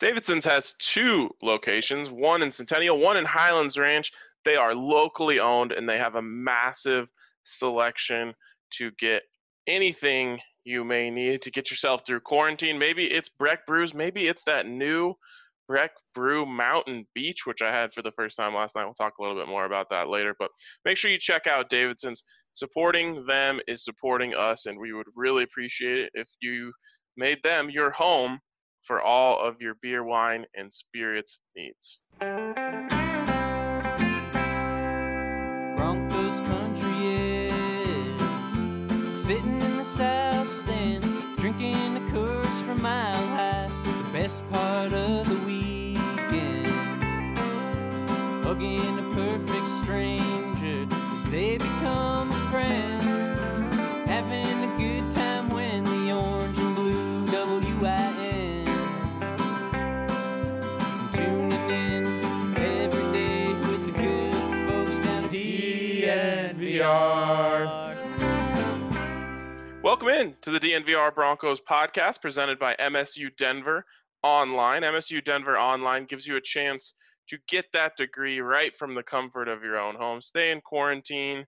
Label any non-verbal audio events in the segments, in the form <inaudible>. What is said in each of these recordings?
Davidson's has two locations, one in Centennial, one in Highlands Ranch. They are locally owned and they have a massive selection to get anything you may need to get yourself through quarantine. Maybe it's Breck Brews, maybe it's that new Breck Brew Mountain Beach, which I had for the first time last night. We'll talk a little bit more about that later, but make sure you check out Davidson's. Supporting them is supporting us, and we would really appreciate it if you made them your home for all of your beer, wine, and spirits needs. Welcome in to the DNVR Broncos podcast presented by MSU Denver Online. MSU Denver Online gives you a chance to get that degree right from the comfort of your own home. Stay in quarantine,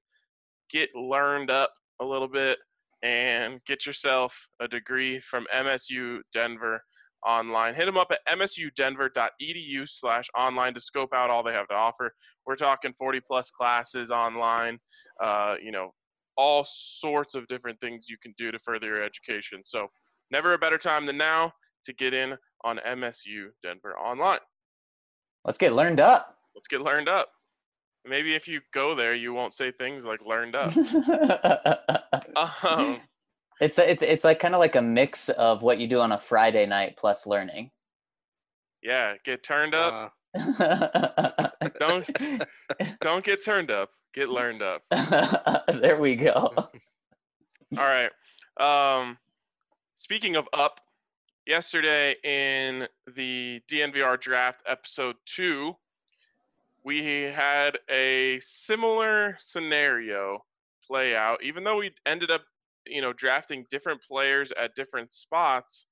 get learned up a little bit, and get yourself a degree from MSU Denver Online. Hit them up at msudenver.edu slash online to scope out all they have to offer. We're talking 40 plus classes online, uh, you know, all sorts of different things you can do to further your education. So, never a better time than now to get in on MSU Denver Online. Let's get learned up. Let's get learned up. Maybe if you go there, you won't say things like learned up. <laughs> Um, it's a, it's it's like kind of like a mix of what you do on a Friday night plus learning. yeah, get turned up. Uh, Don't <laughs> don't get turned up. Get learned up. <laughs> there we go. <laughs> All right. Um, speaking of up, yesterday in the DNVR draft episode two, we had a similar scenario play out. Even though we ended up, you know, drafting different players at different spots,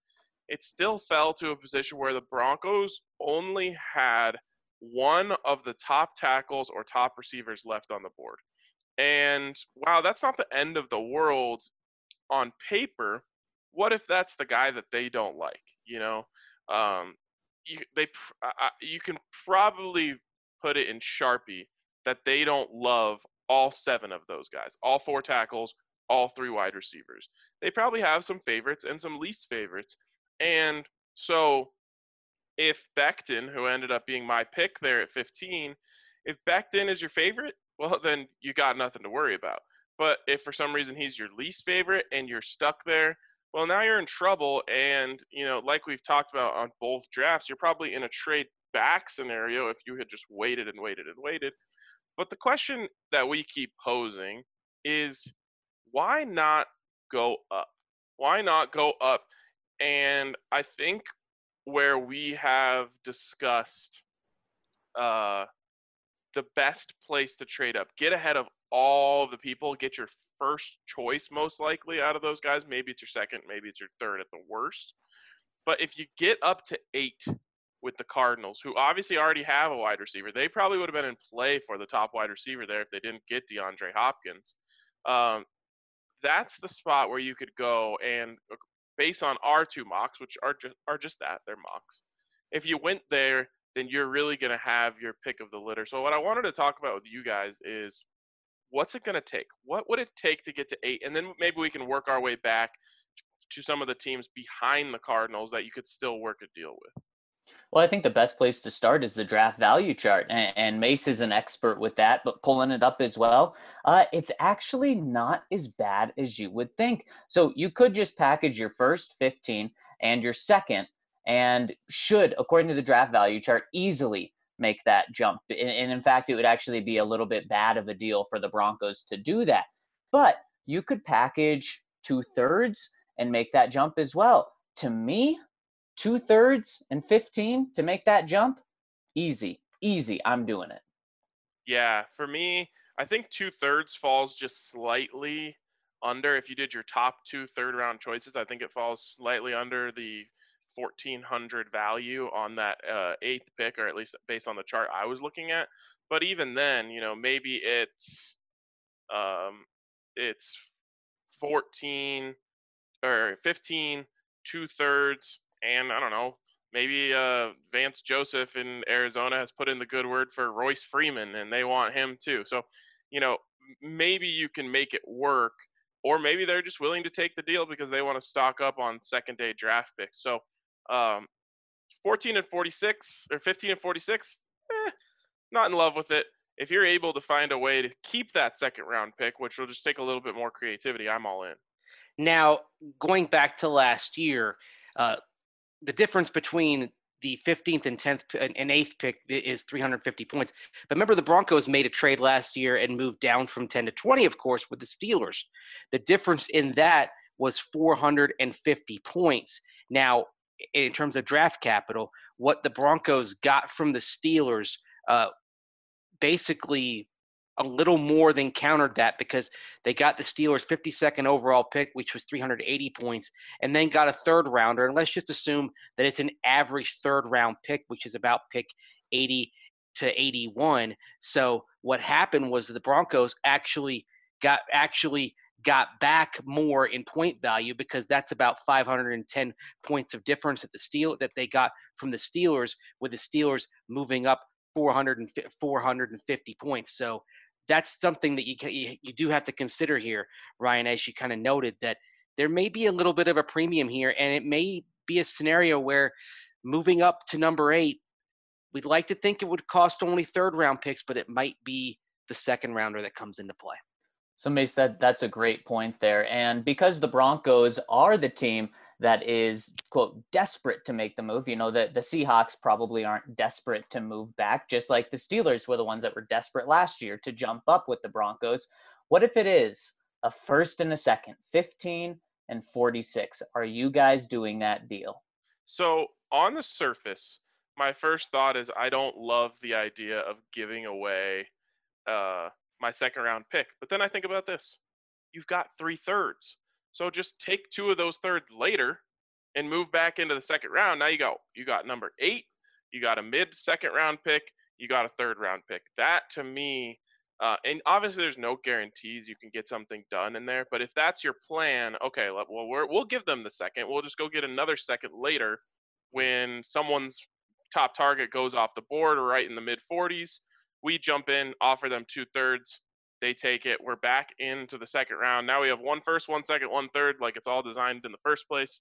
it still fell to a position where the Broncos only had one of the top tackles or top receivers left on the board. And wow, that's not the end of the world on paper. What if that's the guy that they don't like? You know, um, you they I- you can probably put it in Sharpie that they don't love all seven of those guys, all four tackles, all three wide receivers. They probably have some favorites and some least favorites. And so if Becton, who ended up being my pick there at 15, if Becton is your favorite, <laughs> well, then you got nothing to worry about. But if for some reason he's your least favorite and you're stuck there, well, now you're in trouble. And, you know, like we've talked about on both drafts, you're probably in a trade back scenario if you had just waited and waited and waited. But the question that we keep posing is why not go up? Why not go up? And I think where we have discussed uh, the best place to trade up, get ahead of all the people, get your first choice most likely out of those guys. Maybe it's your second, maybe it's your third at the worst. But if you get up to eight with the Cardinals, who obviously already have a wide receiver, they probably would have been in play for the top wide receiver there if they didn't get DeAndre Hopkins. Um, that's the spot where you could go and based on our two mocks, which are just are just that they're mocks. If you went there, then you're really going to have your pick of the litter. So what I wanted to talk about with you guys is what's it going to take? What would it take to get to eight, and then maybe we can work our way back to some of the teams behind the Cardinals that you could still work a deal with. Well, I think the best place to start is the draft value chart, and, Mace is an expert with that. But pulling it up as well, uh, it's actually not as bad as you would think. So you could just package your first 15 and your second, and should, according to the draft value chart, easily make that jump. And, and in fact, it would actually be a little bit bad of a deal for the Broncos to do that. But you could package two thirds and make that jump as well. To me, two thirds and 15 to make that jump, easy, easy. I'm doing it. Yeah, for me, I think two thirds falls just slightly under. If you did your top two third round choices, I think it falls slightly under the 1400 value on that uh, eighth pick, or at least based on the chart I was looking at. But even then, you know, maybe it's um, it's 14 or 15, two thirds, and I don't know, maybe uh, Vance Joseph in Arizona has put in the good word for Royce Freeman, and they want him too. So, you know, maybe you can make it work, or maybe they're just willing to take the deal because they want to stock up on second day draft picks. So, um, 14 and 46 or 15 and 46, eh, not in love with it. If you're able to find a way to keep that second round pick, which will just take a little bit more creativity, I'm all in. Now, going back to last year, uh, the difference between the 15th and 10th and 8th pick is 350 points. But remember, the Broncos made a trade last year and moved down from 10 to 20, of course, with the Steelers. The difference in that was 450 points. Now, in terms of draft capital, what the Broncos got from the Steelers uh, basically a little more than countered that because they got the Steelers' 52nd overall pick, which was 380 points, and then got a third rounder. And let's just assume that it's an average third round pick, which is about pick 80 to 81. So what happened was the Broncos actually got actually got back more in point value because that's about 510 points of difference that the steel that they got from the Steelers with the Steelers moving up 400 and 450 points. So that's something that you, you, you do have to consider here, Ryan, as you kind of noted that there may be a little bit of a premium here, and it may be a scenario where moving up to number eight, we'd like to think it would cost only third round picks, but it might be the second rounder that comes into play. Somebody said that's a great point there, and because the Broncos are the team that is quote desperate to make the move. You know that the Seahawks probably aren't desperate to move back, just like the Steelers were the ones that were desperate last year to jump up with the Broncos. What if it is a first and a second, 15 and 46? Are you guys doing that deal? So on the surface, my first thought is I don't love the idea of giving away uh, my second round pick. But then I think about this: you've got three thirds. So just take two of those thirds later and move back into the second round. Now you go. You got number eight, you got a mid second round pick, you got a third round pick. That to me, uh, and obviously there's no guarantees you can get something done in there. But if that's your plan, okay, well we will give them the second. We'll just go get another second later when someone's top target goes off the board or right in the mid 40s. We jump in, offer them two thirds, they take it. We're back into the second round. Now we have one first, one second, one third, like it's all designed in the first place.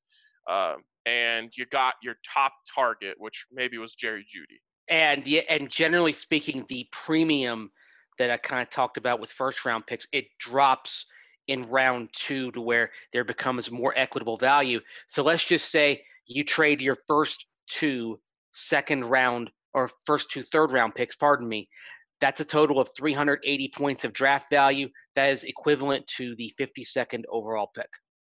Uh, and you got your top target, which maybe was Jerry Jeudy. And and generally speaking, the premium that I kind of talked about with first round picks, it drops in round two to where there becomes more equitable value. So let's just say you trade your first two second round or first two third round picks, pardon me, that's a total of 380 points of draft value. That is equivalent to the 52nd overall pick.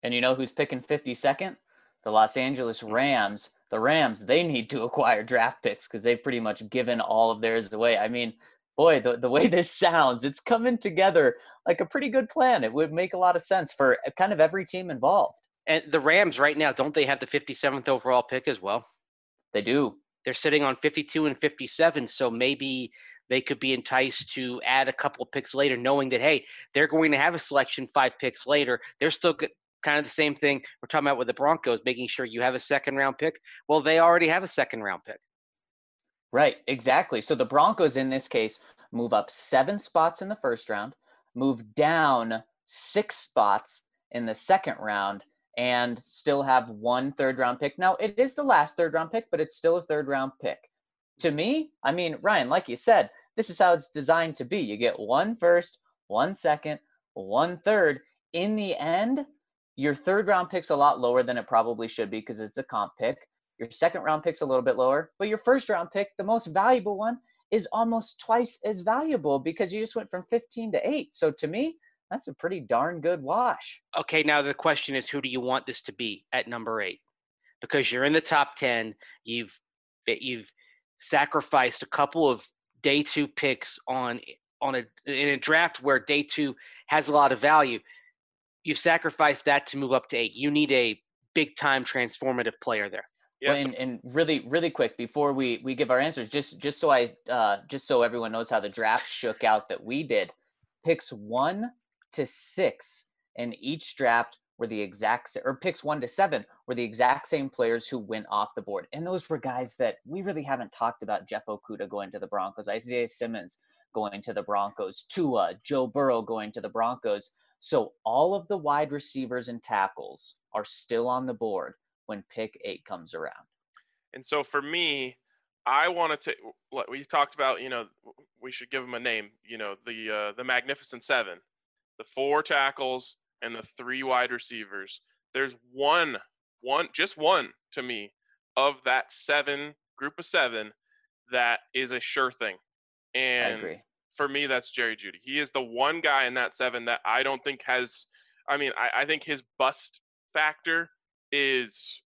And you know who's picking 52nd? The Los Angeles Rams. The Rams, they need to <laughs> acquire draft picks because they've pretty much given all of theirs away. I mean, boy, the, the way <laughs> this sounds, it's coming together like a pretty good plan. It would make a lot of sense for uh, kind of every team involved. And the Rams right now, don't they have the 57th overall pick as well? They do. They're sitting on 52 and 57. So maybe they could be enticed to add a couple of picks later, knowing that, hey, they're going to have a selection five picks later. They're still kind of the same thing we're talking about with the Broncos, making sure you have a second round pick. Well, they already have a second round pick. Right, exactly. So the Broncos in this case move up seven spots in the first round, move down six spots in the second round, and still have one third round pick. Now, it is the last third round pick, but it's still a third round pick. To me, I mean, Ryan, like you said, this is how it's designed to be. You get one first, one second, one third. In the end, your third round pick's a lot lower than it probably should be because it's a comp pick. Your second round pick's a little bit lower, but your first round pick, the most valuable one, is almost twice as valuable because you just went from 15 to 8. So to me, that's a pretty darn good wash. Okay, now the question is who do you want this to be at number 8? Because you're in the top 10, you've you've sacrificed a couple of day two picks on on a in a draft where day two has a lot of value, you've sacrificed that to move up to eight. You need a big time transformative player there. Yeah, Well, and, and really, really quick before we we give our answers, just just so I uh, just so everyone knows how the draft shook out that we did, picks one to six in each draft were the exact or picks one to seven were the exact same players who went off the board, and those were guys that we really haven't talked about. Jeff Okudah going to the Broncos, Isaiah Simmons going to the Broncos, Tua, Joe Burrow going to the Broncos. So all of the wide receivers and tackles are still on the board when pick eight comes around. And so for me, I wanted to. We talked about, you know, we should give them a name. You know, the uh, the Magnificent Seven, the four tackles and the three wide receivers. There's one, one, just one to me of that seven group of seven that is a sure thing. And for me, that's Jerry Jeudy. He is the one guy in that seven that I don't think has. I mean, I, I think his bust factor is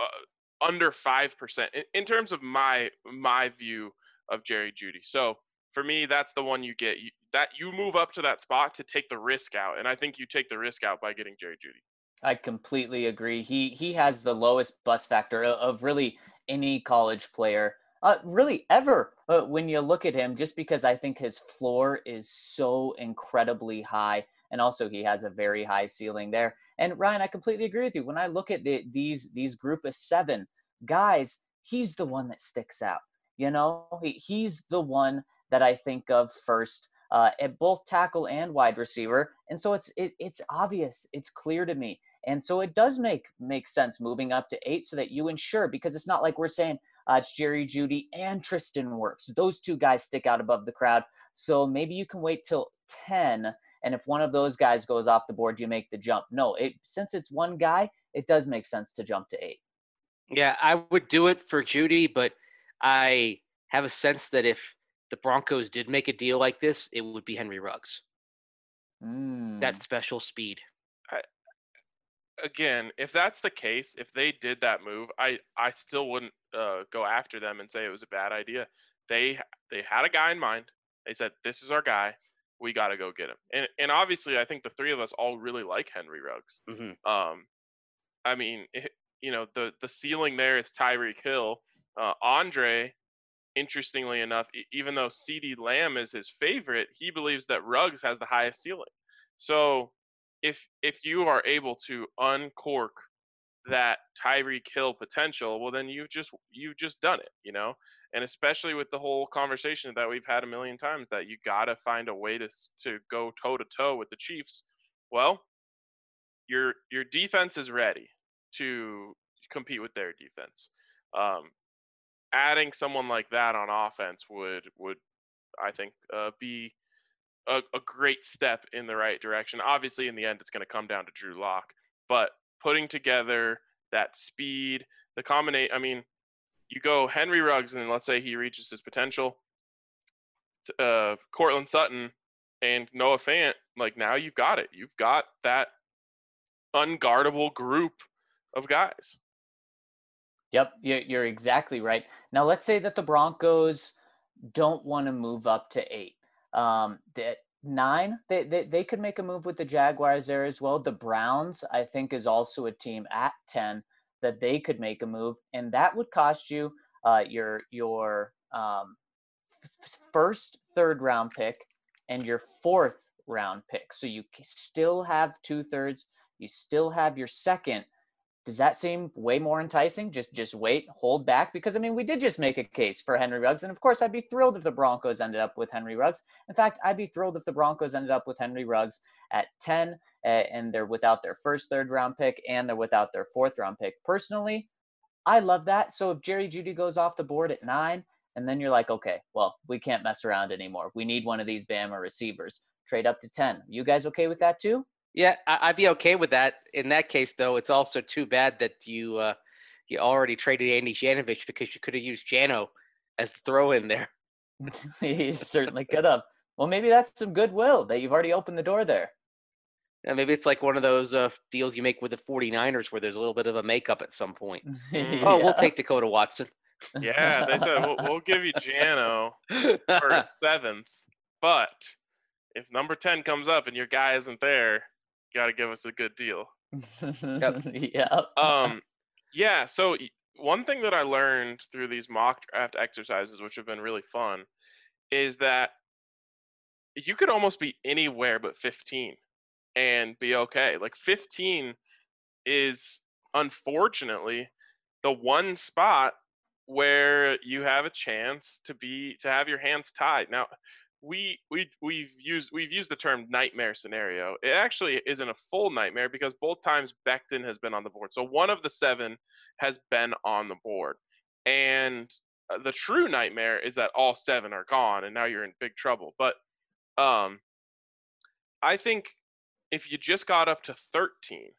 uh, under five percent in, in terms of my my view of Jerry Jeudy. So for me, that's the one you get. You, that you move up to that spot to take the risk out, and I think you take the risk out by getting Jerry Jeudy. I completely agree. He he has the lowest bust factor of really any college player, uh, really ever. Uh, when you look at him, just because I think his floor is so incredibly high, and also he has a very high ceiling there. And Ryan, I completely agree with you. When I look at the, these these group of seven guys, he's the one that sticks out. You know, he, he's the one that I think of first uh, at both tackle and wide receiver. And so it's it, it's obvious, it's clear to me. And so it does make make sense moving up to eight so that you ensure because it's not like we're saying uh, it's Jerry Jeudy and Tristan Wirfs. Those two guys stick out above the crowd. So maybe you can wait till 10. And if one of those guys goes off the board, you make the jump. No, it since it's one guy, it does make sense to jump to eight. Yeah, I would do it for Jeudy, but I have a sense that if the Broncos did make a deal like this, it would be Henry Ruggs. Mm. That special speed. Again, if that's the case, if they did that move, I I still wouldn't uh, go after them and say it was a bad idea. They they had a guy in mind. They said this is our guy. We got to go get him. And and obviously, I think the three of us all really like Henry Ruggs. hmm Um, I mean, it, you know, the the ceiling there is Tyreek Hill. Uh, Andre, interestingly enough, even though CeeDee Lamb is his favorite, he believes that Ruggs has the highest ceiling. So, if if you are able to uncork that Tyreek Hill potential, well, then you've just you've just done it, you know. And especially with the whole conversation that we've had a million times, that you got to find a way to to go toe to toe with the Chiefs. Well, your your defense is ready to compete with their defense. Um, adding someone like that on offense would would I think uh, be a, a great step in the right direction. Obviously, in the end, it's going to come down to Drew Lock, but putting together that speed, the combination. I mean, you go Henry Ruggs, and let's say he reaches his potential. Uh, Courtland Sutton and Noah Fant, like now you've got it. You've got that unguardable group of guys. Yep, you're, exactly right. Now, let's say that the Broncos don't want to move up to eight. Um, that nine, they, they they could make a move with the Jaguars there as well. The Browns, I think, is also a team at ten that they could make a move, and that would cost you uh, your your um, f- first third round pick and your fourth round pick. So you still have two thirds. You still have your second does that seem way more enticing? Just just wait, hold back because I mean we did just make a case for Henry Ruggs, and of course I'd be thrilled if the Broncos ended up with Henry Ruggs. In fact, I'd be thrilled if the Broncos ended up with Henry Ruggs at ten, and they're without their first third round pick and they're without their fourth round pick. Personally, I love that. So if Jerry Jeudy goes off the board at nine, and then you're like, okay, well we can't mess around anymore. We need one of these Bama receivers. Trade up to ten. You guys okay with that too? Yeah, I, I'd be okay with that. In that case, though, it's also too bad that you uh, you already traded Andy Janovich because you could have used Jano as the throw in there. <laughs> he certainly could have. Well, maybe that's some goodwill that you've already opened the door there. And maybe it's like one of those uh, deals you make with the 49ers where there's a little bit of a makeup at some point. Mm. <laughs> Oh, we'll take Dakota Watson. <laughs> Yeah, they said we'll, we'll give you Jano for a seventh, but if number ten comes up and your guy isn't there, you got to give us a good deal. yeah. <laughs> <laughs> Um, yeah. So one thing that I learned through these mock draft exercises, which have been really fun, is that you could almost be anywhere but 15 and be okay. Like 15 is unfortunately the one spot where you have a chance to be to have your hands tied. Now, we we we've used we've used the term nightmare scenario. It actually isn't a full nightmare because both times Becton has been on the board. So one of the seven has been on the board. And uh, the true nightmare is that all seven are gone and now you're in big trouble. But um I think if you just got up to 13,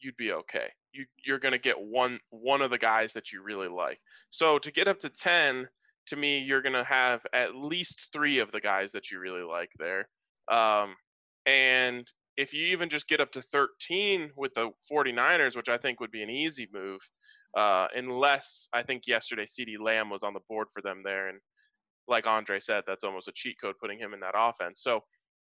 you'd be okay. You you're going to get one one of the guys that you really like. So to get up to 10, to me you're going to have at least 3 of the guys that you really like there. Um and if you even just get up to 13 with the 49ers, which I think would be an easy move, uh, unless I think yesterday CeeDee Lamb was on the board for them there. And like Andre said, that's almost a cheat code putting him in that offense. So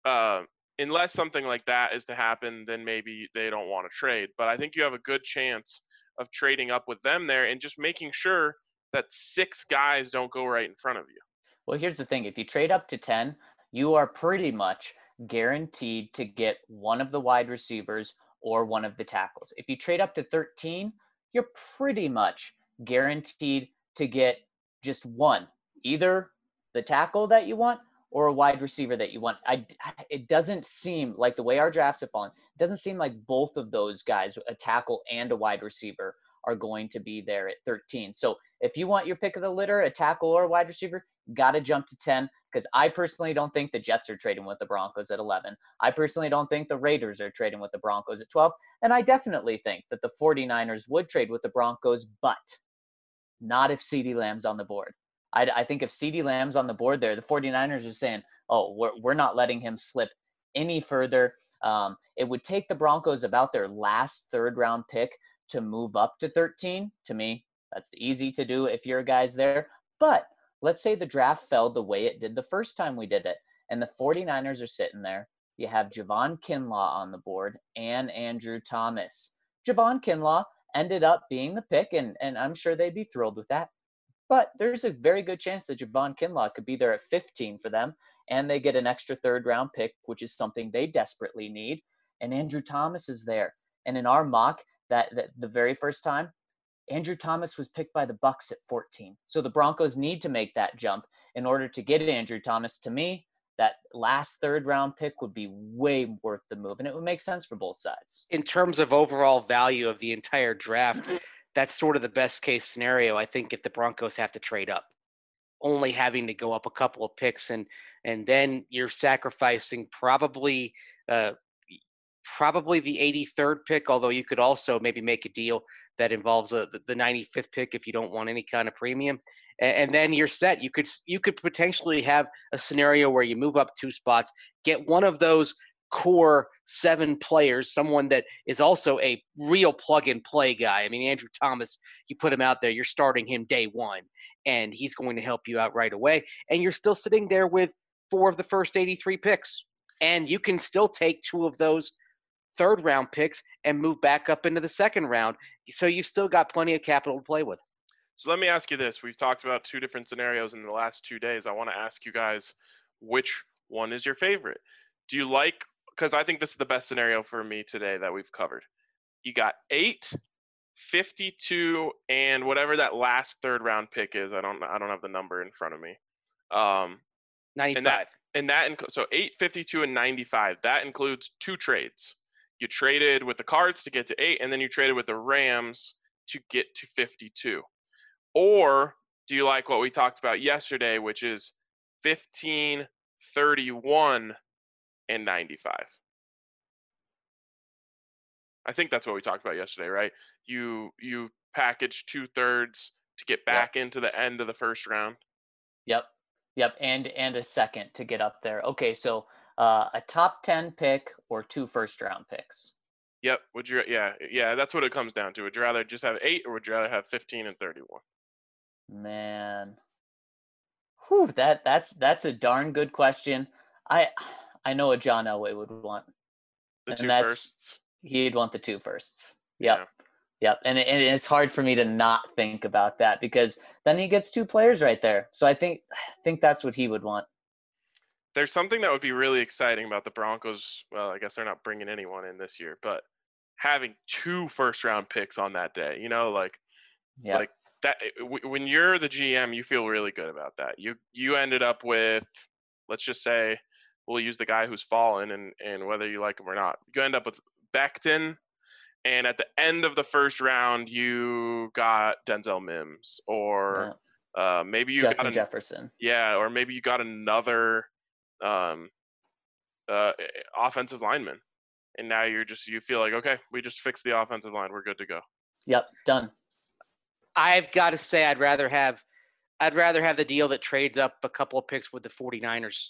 uh, unless something like that is to happen, then maybe they don't want to trade. But I think you have a good chance of trading up with them there and just making sure that six guys don't go right in front of you. Well, here's the thing if you trade up to 10, you are pretty much guaranteed to get one of the wide receivers or one of the tackles. If you trade up to 13, you're pretty much guaranteed to get just one, either the tackle that you want or a wide receiver that you want. I, it doesn't seem like the way our drafts have fallen, it doesn't seem like both of those guys, a tackle and a wide receiver, are going to be there at 13. So if you want your pick of the litter, a tackle or a wide receiver, got to jump to 10 because I personally don't think the Jets are trading with the Broncos at 11. I personally don't think the Raiders are trading with the Broncos at 12. And I definitely think that the 49ers would trade with the Broncos, but not if CeeDee Lamb's on the board. I, I think if CeeDee Lamb's on the board there, the 49ers are saying, oh, we're, we're not letting him slip any further. Um, it would take the Broncos about their last third round pick to move up to 13. To me, that's easy to do if you're guys there. But let's say the draft fell the way it did the first time we did it, and the 49ers are sitting there. You have Javon Kinlaw on the board and Andrew Thomas. Javon Kinlaw ended up being the pick, and, and I'm sure they'd be thrilled with that. But there's a very good chance that Javon Kinlaw could be there at 15 for them, and they get an extra third round pick, which is something they desperately need. And Andrew Thomas is there. And in our mock, that, that the very first time, Andrew Thomas was picked by the Bucs at 14. So the Broncos need to make that jump in order to get Andrew Thomas. To me, that last third round pick would be way worth the move and it would make sense for both sides. In terms of overall value of the entire draft, that's sort of the best case scenario. I think if the Broncos have to trade up, only having to go up a couple of picks and and then you're sacrificing probably uh, probably the 83rd pick, although you could also maybe make a deal that involves a, the 95th pick if you don't want any kind of premium. And, and then you're set. You could you could potentially have a scenario where you move up two spots, get one of those core seven players, someone that is also a real plug and play guy. I mean, Andrew Thomas, you put him out there, you're starting him day one, and he's going to help you out right away. And you're still sitting there with four of the first 83 picks. And you can still take two of those third round picks and move back up into the second round. So you still got plenty of capital to play with. So let me ask you this. We've talked about two different scenarios in the last two days. I want to ask you guys which one is your favorite? Do you like, because I think this is the best scenario for me today that we've covered. You got eight, 52, and whatever that last third round pick is. I don't I don't have the number in front of me. Um, 95. And that, and that so 852 and 95. That includes two trades you traded with the cards to get to eight, and then you traded with the Rams to get to 52? Or do you like what we talked about yesterday, which is 15, 31, and 95? I think that's what we talked about yesterday, right? You you package two thirds to get back yep. into the end of the first round. Yep. Yep. And and a second to get up there. Okay, so uh, a top 10 pick or two first round picks. Yep. Would you? Yeah. Yeah. That's what it comes down to. Would you rather just have eight or would you rather have 15 and 31? Man. Whew, that that's that's a darn good question. I I know what John Elway would want. The two firsts. He'd want the two firsts. Yep. Yeah. Yep, and, it, and it's hard for me to not think about that because then he gets two players right there. So I think I think that's what he would want. There's something that would be really exciting about the Broncos. Well, I guess they're not bringing anyone in this year, but having two first round picks on that day, you know, like Yeah, like that eh, w- when you're the GM, you feel really good about that. You you ended up with let's just say we'll use the guy who's fallen and and whether you like him or not. You end up with Becton and at the end of the first round you got Denzel Mims or uh, maybe you Justin got an, Jefferson. yeah, or maybe you got another um, uh, offensive lineman, and now you're just you feel like okay, we just fixed the offensive line, we're good to go. Yep, done. I've got to say, I'd rather have, I'd rather have the deal that trades up a couple of picks with the 49ers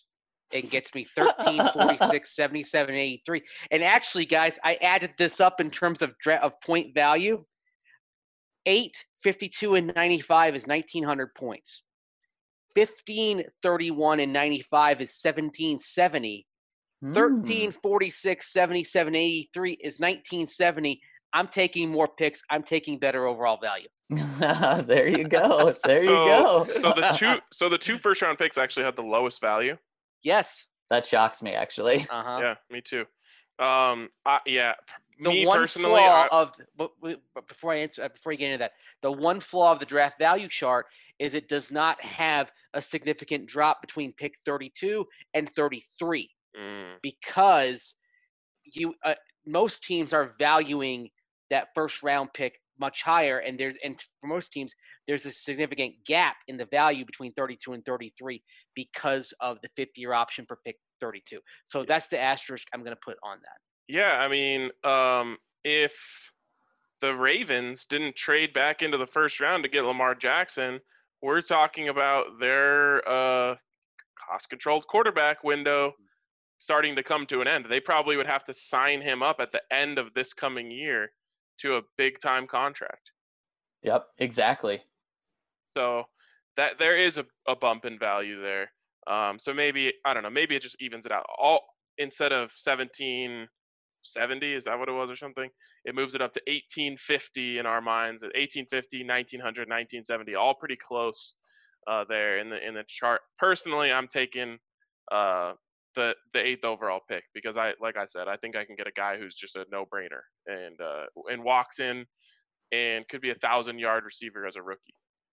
and gets me 13, 46, <laughs> 77, 83. And actually, guys, I added this up in terms of dra- of point value. 8, 52, and 95 is 1,900 points. 15, 31, and 95 is 1770. Hmm. 13, 46, 77, 83 is 1970. I'm taking more picks. I'm taking better overall value. <laughs> There you go. <laughs> There you So- go. So the two <laughs> so the two first round picks actually had the lowest value. Yes. that shocks me actually. Uh huh. Yeah, me too. Um, I, yeah, the me one personally, flaw I, of but, but but before I answer uh, before you get into that, the one flaw of the draft value chart is it does not have a significant drop between pick 32 and 33 mm, because you uh, most teams are valuing that first round pick much higher and there's and for most teams there's a significant gap in the value between 32 and 33 because of the 50 year option for pick 32 so that's the asterisk i'm going to put on that. Yeah, I mean, um, if the Ravens didn't trade back into the first round to get Lamar Jackson, we're talking about their uh, cost-controlled quarterback window starting to come to an end. They probably would have to sign him up at the end of this coming year to a big-time contract. Yep, exactly. So that there is a, a bump in value there. Um, so maybe I don't know. Maybe it just evens it out. All instead of seventeen seventy, is that what it was or something? It moves it up to eighteen fifty in our minds. At 1850, 1900, 1970, all pretty close uh, there in the in the chart. Personally, I'm taking uh, the the eighth overall pick because I like I said, I think I can get a guy who's just a no brainer and uh, and walks in and could be a thousand yard receiver as a rookie.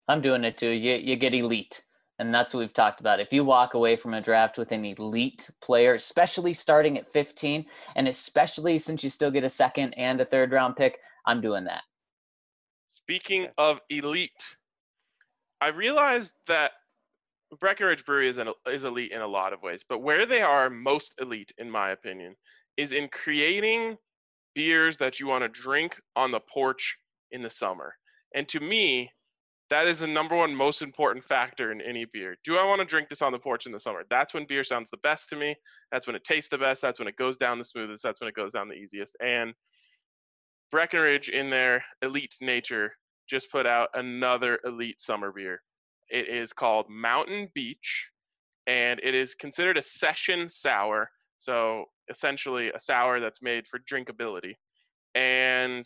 I'm doing it too. You you get elite. And that's what we've talked about. If you walk away from a draft with an elite player, especially starting at 15, and especially since you still get a second and a third round pick, I'm doing that. Speaking of elite, I realized that Breckenridge Brewery is, an, is elite in a lot of ways, but where they are most elite, in my opinion, is in creating beers that you want to drink on the porch in the summer. And to me, that is the number one most important factor in any beer. Do I want to drink this on the porch in the summer? That's when beer sounds the best to me. That's when it tastes the best. That's when it goes down the smoothest. That's when it goes down the easiest. And Breckenridge, in their elite nature, just put out another elite summer beer. It is called Mountain Beach, and it is considered a session sour. So essentially, a sour that's made for drinkability. And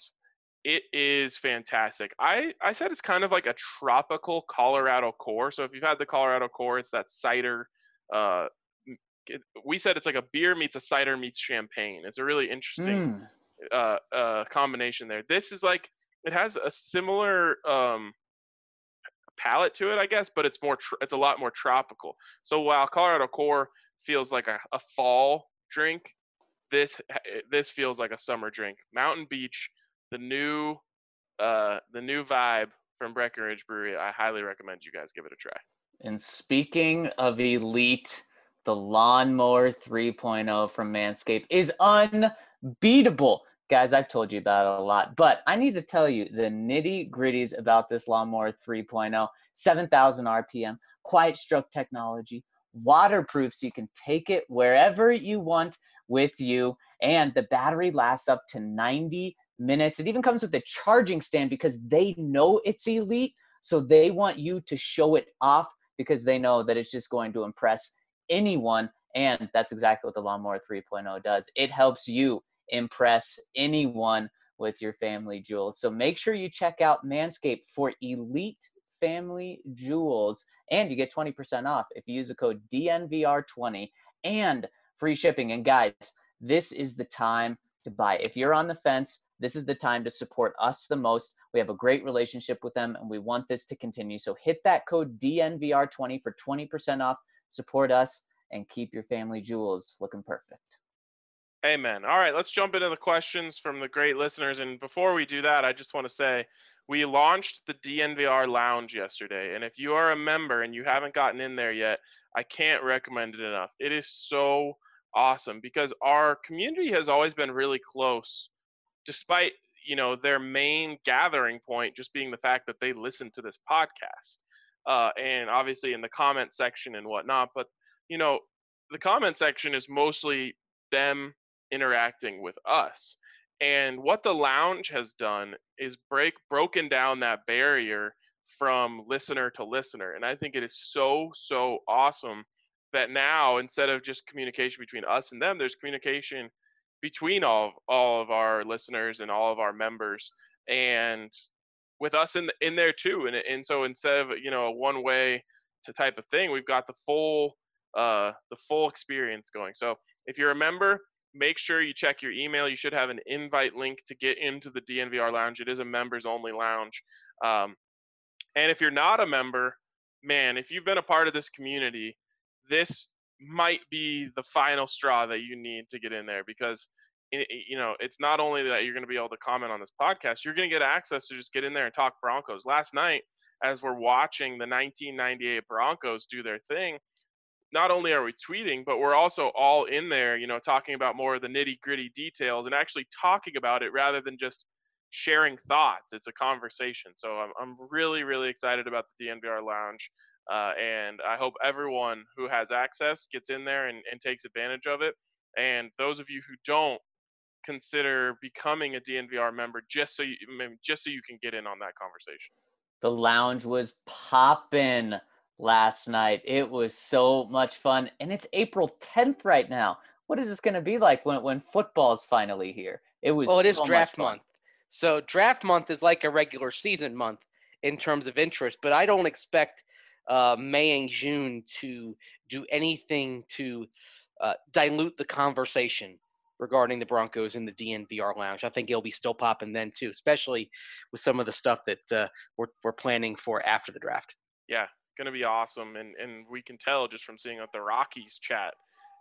it is fantastic. I, I said it's kind of like a tropical Colorado core. So if you've had the Colorado core, it's that cider. Uh, we said it's like a beer meets a cider meets champagne. It's a really interesting Mm. uh, uh, combination there. This is like it has a similar um, palate to it, I guess, but it's more tr- it's a lot more tropical. So while Colorado Core feels like a, a fall drink, this eh, this feels like a summer drink. Mountain Beach, the new uh, the new vibe from Breckenridge Brewery. I highly recommend you guys give it a try. And speaking of elite, the Lawnmower 3.0 from Manscaped is unbeatable. Guys, I've told you about it a lot, but I need to tell you the nitty gritties about this Lawnmower 3.0 7,000 RPM, quiet stroke technology, waterproof so you can take it wherever you want with you. And the battery lasts up to 90 minutes. It even comes with a charging stand because they know it's elite. So they want you to show it off because they know that it's just going to impress anyone. And that's exactly what the Lawnmower 3.0 does. It helps you impress anyone with your family jewels. So make sure you check out Manscaped for elite family jewels and you get 20% off if you use the code DNVR20 and free shipping. And guys, this is the time to buy. If you're on the fence, this is the time to support us the most. We have a great relationship with them and we want this to continue. So hit that code DNVR20 for 20% off. Support us and keep your family jewels looking perfect. Amen. All right, let's jump into the questions from the great listeners. And before we do that, I just want to say we launched the DNVR Lounge yesterday. And if you are a member and you haven't gotten in there yet, I can't recommend it enough. It is so awesome because our community has always been really close, despite you know their main gathering point just being the fact that they listen to this podcast, uh, and obviously in the comment section and whatnot. But you know, the comment section is mostly them interacting with us. And what the lounge has done is break broken down that barrier from listener to listener. And I think it is so, so awesome that now instead of just communication between us and them, there's communication between all of, all of our listeners and all of our members and with us in in there too. And and so instead of you know a one way to type of thing, we've got the full uh the full experience going. So if you're a member, make sure you check your email. You should have an invite link to get into the DNVR lounge. It is a members only lounge. Um, and if you're not a member, man, if you've been a part of this community, this might be the final straw that you need to get in there because you know it's not only that you're going to be able to comment on this podcast you're going to get access to just get in there and talk broncos last night as we're watching the 1998 broncos do their thing not only are we tweeting, but we're also all in there, you know, talking about more of the nitty gritty details and actually talking about it rather than just sharing thoughts. It's a conversation. So I'm, I'm really, really excited about the DNVR Lounge. Uh, and I hope everyone who has access gets in there and, and takes advantage of it. And those of you who don't, consider becoming a DNVR member just so you just so you can get in on that conversation. The lounge was popping last night. It was so much fun. And it's April 10th right now. What is this going to be like when, when football's finally here? It was Well, it is so draft month. So draft month is like a regular season month in terms of interest, but I don't expect uh, May and June to do anything to uh, dilute the conversation regarding the Broncos in the DNVR lounge. I think it'll be still popping then too, especially with some of the stuff that uh, we're, we're planning for after the draft. Yeah, going to be awesome. And, and we can tell just from seeing that the Rockies chat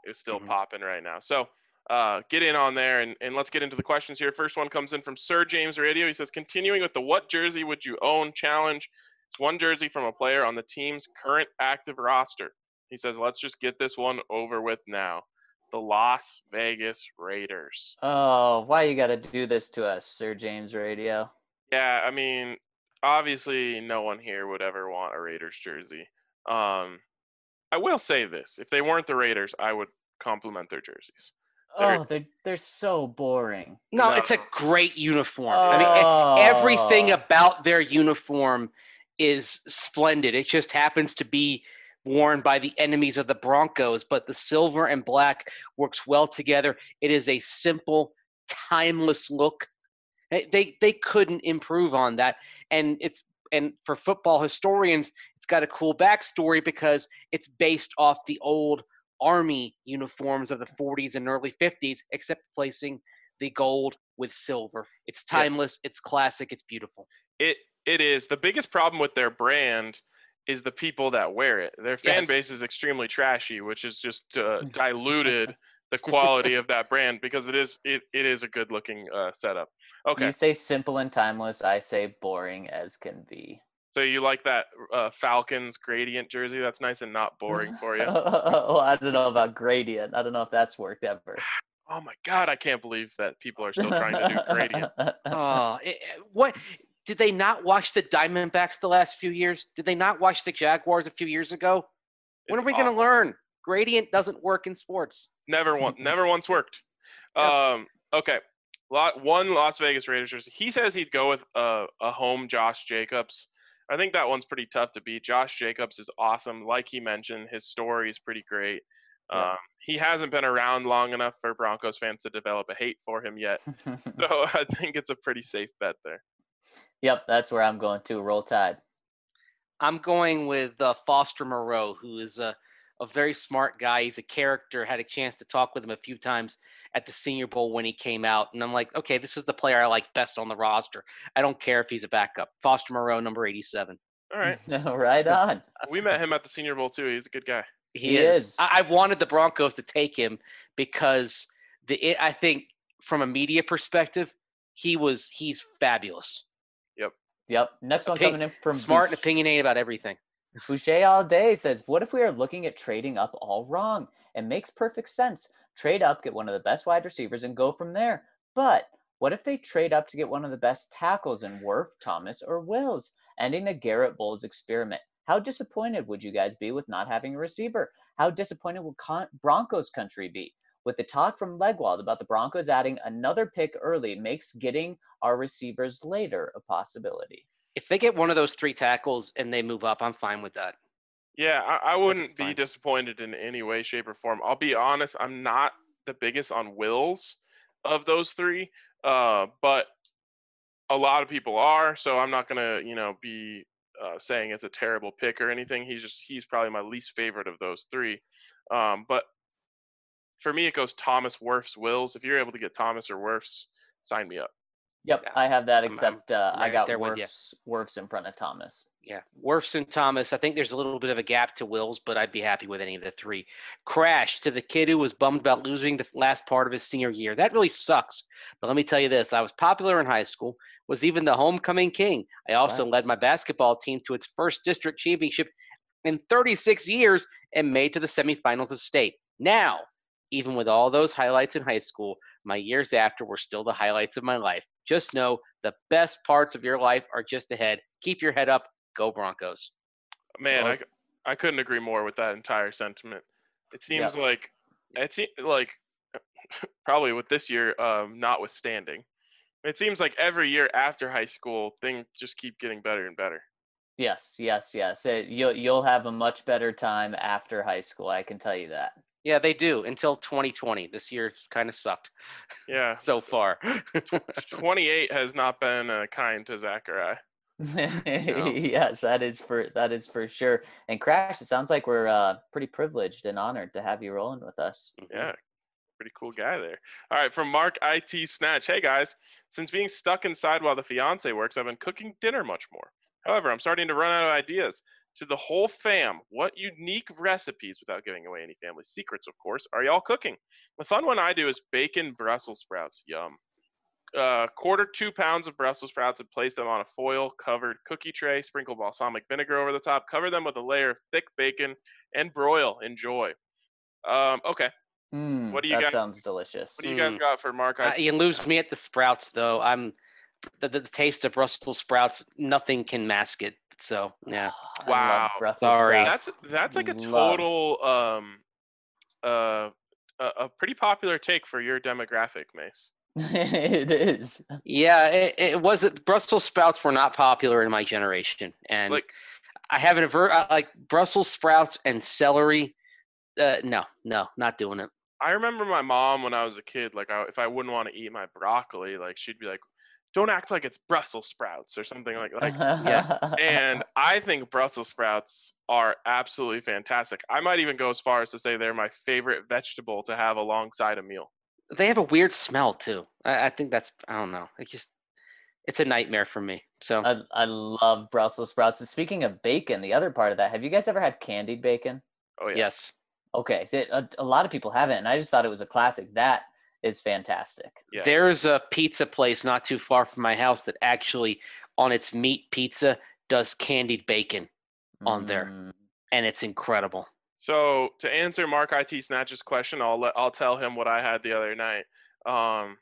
is still Mhm. popping right now. So uh, get in on there and, and let's get into the questions here. First one comes in from Sir James Radio. He says, continuing with the what jersey would you own challenge? It's one jersey from a player on the team's current active roster. He says, let's just get this one over with now. The Las Vegas Raiders. Oh, why you got to do this to us, Sir James Radio? Yeah, I mean, obviously, no one here would ever want a Raiders jersey. Um, I will say this: if they weren't the Raiders, I would compliment their jerseys. They're- Oh, they're they're so boring. No, No. it's a great uniform. I mean, e- everything Oh. about their uniform is splendid. It just happens to be worn by the enemies of the Broncos, but the silver and black works well together. It is a simple, timeless look. They they couldn't improve on that, and it's and for football historians, it's got a cool backstory because it's based off the old army uniforms of the 40s and early 50s, except placing the gold with silver. It's timeless, it's classic, it's beautiful. It it is the biggest problem with their brand is the people that wear it. Their fan Yes. base is extremely trashy, which has just uh, <laughs> diluted the quality of that brand because it is it, it is a good looking uh, setup. Okay, You say simple and timeless. I say boring as can be. so you like that uh, Falcons gradient jersey? That's nice and not boring for you. <laughs> well, I don't know about gradient. I don't know if that's worked ever. <sighs> Oh my god, I can't believe that people are still trying to do gradient. <laughs> Oh, it- it- what did they not watch the Diamondbacks the last few years? Did they not watch the Jaguars a few years ago? When It's are we going to learn? Gradient doesn't work in sports. Never one, <laughs> never once worked. Yeah. Um, okay, lot one Las Vegas Raiders. He says he'd go with a, a home Josh Jacobs. I think that one's pretty tough to beat. Josh Jacobs is awesome. Like he mentioned, his story is pretty great. Yeah. Um, he hasn't been around long enough for Broncos fans to develop a hate for him yet. <laughs> So <laughs> I think it's a pretty safe bet there. Yep, that's where I'm going to. Roll Tide. I'm going with uh, Foster Moreau, who is a, a very smart guy. He's a character. Had a chance to talk with him a few times at the Senior Bowl when he came out, and I'm like, okay, this is the player I like best on the roster. I don't care if he's a backup. Foster Moreau, number 87. All right. <laughs> right on. <laughs> We met him at the Senior Bowl too. He's a good guy. He, He is. is. I, I wanted the Broncos to take him because the it, I think from a media perspective, he was he's fabulous, Yep. Next one Opin- coming in from smart and opinionated about everything. Boucher all day says, What if we are looking at trading up all wrong? It makes perfect sense. Trade up, get one of the best wide receivers, and go from there. But what if they trade up to get one of the best tackles in Wirfs, Thomas, or Wills, ending a Garett Bolles experiment? How disappointed would you guys be with not having a receiver? How disappointed would con- Broncos country be? With the talk from Legwold about the Broncos adding another pick early makes getting our receivers later a possibility. If they get one of those three tackles and they move up, I'm fine with that. Yeah, I, I wouldn't be disappointed in any way, shape, or form. I'll be honest, I'm not the biggest on wills of those three, uh, but a lot of people are. So I'm not gonna, you know, be uh, saying it's a terrible pick or anything. He's just he's probably my least favorite of those three. Um, but for me, it goes Thomas, Wirfs, Wills. If you're able to get Thomas or Wirfs, sign me up. Yep, Yeah, I have that. Except uh, I got there with ya. Wirfs, Wirfs in front of Thomas. Yeah, Wirfs and Thomas. I think there's a little bit of a gap to Wills, but I'd be happy with any of the three. Crash to the kid who was bummed about losing the last part of his senior year. That really sucks. But let me tell you this: I was popular in high school, was even the homecoming king. I also led my basketball team to its first district championship in 36 years and made to the semifinals of state. Now, even with all those highlights in high school, my years after were still the highlights of my life. Just know the best parts of your life are just ahead. Keep your head up. Go Broncos. Man, I I, c- I couldn't agree more with that entire sentiment. It seems like it seems like <laughs> probably with this year um, notwithstanding, it seems like every year after high school things just keep getting better and better. Yes, yes, yes. It, you'll you'll have a much better time after high school. I can tell you that. Yeah, they do until 2020. This year kind of sucked <laughs> Yeah, so far. 28 has not been uh, kind to Zachariah. <laughs> yes, that is for that is for sure. And Crash, it sounds like we're uh, pretty privileged and honored to have you rolling with us. Yeah, pretty cool guy there. All right, from Mark IT Snatch. Hey guys, since being stuck inside while the fiance works, I've been cooking dinner much more. However, I'm starting to run out of ideas. To the whole fam, what unique recipes, without giving away any family secrets, of course, are y'all cooking? The fun one I do is bacon Brussels sprouts. Yum. Uh, quarter two pounds of Brussels sprouts and place them on a foil covered cookie tray. Sprinkle balsamic vinegar over the top. Cover them with a layer of thick bacon and broil. Enjoy. Um, okay. Mm, What do you that guys- sounds delicious. What do you guys Mm. got for Mark? Uh, you lose me at the sprouts, though. I'm the, the, the taste of Brussels sprouts. Nothing can mask it. So yeah, Wow. Sorry. That's that's like a Love. total um uh a, a pretty popular take for your demographic, Mace. <laughs> it is. yeah. It, it wasn't. Brussels sprouts were not popular in my generation, and Like I have an aver- like Brussels sprouts and celery. Uh, no, no, not doing it. I remember my mom when I was a kid, like I, if I wouldn't want to eat my broccoli, like she'd be like, "Don't act like it's Brussels sprouts" or something like like. <laughs> yeah. <laughs> and I think Brussels sprouts are absolutely fantastic. I might even go as far as to say they're my favorite vegetable to have alongside a meal. They have a weird smell too. I, I think that's. I don't know. It just. It's a nightmare for me. So I, I love Brussels sprouts. And speaking of bacon, the other part of that, have you guys ever had candied bacon? Oh yeah. yes. Okay, a, a lot of people haven't, and I just thought it was a classic. That is fantastic. Yeah. There's a pizza place not too far from my house that actually, on its meat pizza, does candied bacon, On there. Mm, and it's incredible. So to answer Mark IT Snatch's question, I'll let I'll tell him what I had the other night. Um,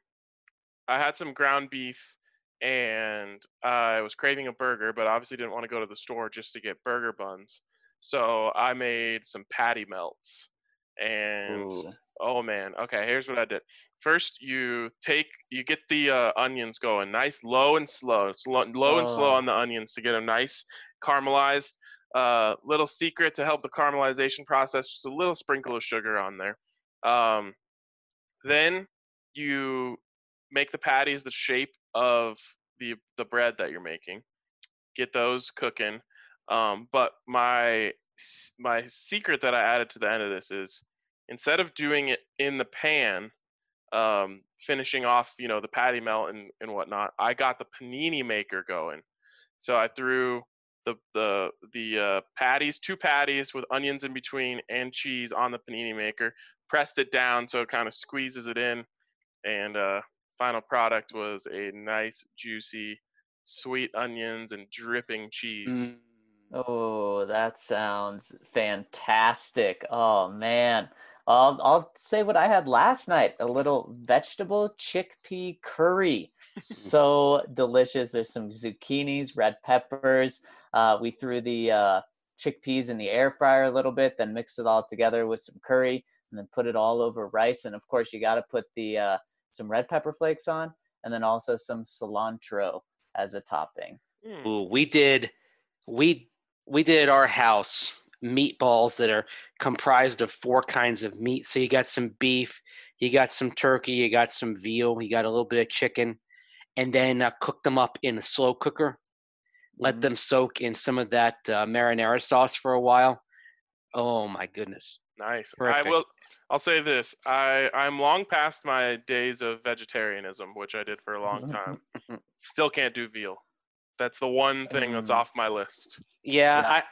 I had some ground beef, and I was craving a burger, but obviously didn't want to go to the store just to get burger buns. So I made some patty melts, and ooh. Oh man. Okay, here's what I did. First, you take you get the uh, onions going, nice low and slow, slow, low and slow Oh. on the onions to get them nice caramelized. Uh, little secret to help the caramelization process, just a little sprinkle of sugar on there. Um, then you make the patties the shape of the the bread that you're making. Get those cooking. Um, but my my secret that I added to the end of this is instead of doing it in the pan, um, finishing off you know the patty melt and, and whatnot, I got the panini maker going. So I threw the the the uh, patties, two patties with onions in between and cheese on the panini maker. Pressed it down so it kind of squeezes it in, and uh, final product was a nice juicy sweet onions and dripping cheese. Mm. Oh, that sounds fantastic. Oh man. I'll I'll say what I had last night, a little vegetable chickpea curry. <laughs> so delicious. There's some zucchinis, red peppers. Uh, we threw the uh, chickpeas in the air fryer a little bit, then mixed it all together with some curry, and then put it all over rice. And of course, you got to put the uh, some red pepper flakes on, and then also some cilantro as a topping. Mm. Ooh, we did we we did our house meatballs that are comprised of four kinds of meat. So you got some beef, you got some turkey, you got some veal, you got a little bit of chicken, and then uh, cook them up in a slow cooker. Let Mhm. them soak in some of that uh, marinara sauce for a while. Oh my goodness! Nice. Perfect. I will. I'll say this. I I'm long past my days of vegetarianism, which I did for a long time. <laughs> Still can't do veal. That's the one thing that's Mm. off my list. Yeah, Yeah. I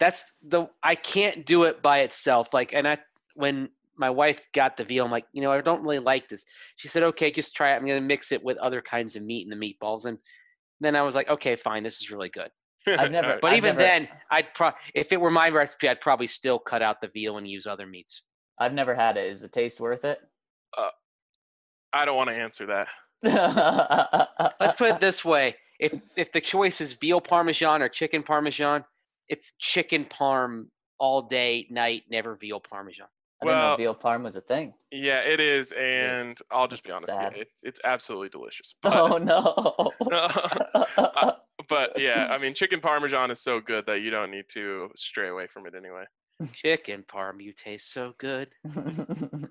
that's the I can't do it by itself. Like, and I when my wife got the veal, I'm like, you know, I don't really like this. She said, okay, just try it. I'm gonna mix it with other kinds of meat in the meatballs, and then I was like, okay, fine, this is really good. <laughs> I've never- But I've even never- then, I'd pro if it were my recipe, I'd probably still cut out the veal and use other meats. I've never had it. Is the taste worth it? Uh, I don't want to answer that. Let's put it <laughs> this way: if if the choice is veal parmesan or chicken parmesan, it's chicken parm all day, night, never veal parmesan. I didn't know veal parm was a thing. Yeah, it is, and I'll just be honest. Yeah, it, it's absolutely delicious. <laughs> But, Oh no. <laughs> but yeah, I mean, chicken parmesan is so good that you don't need to stray away from it anyway. Chicken parm, you taste so good. <laughs>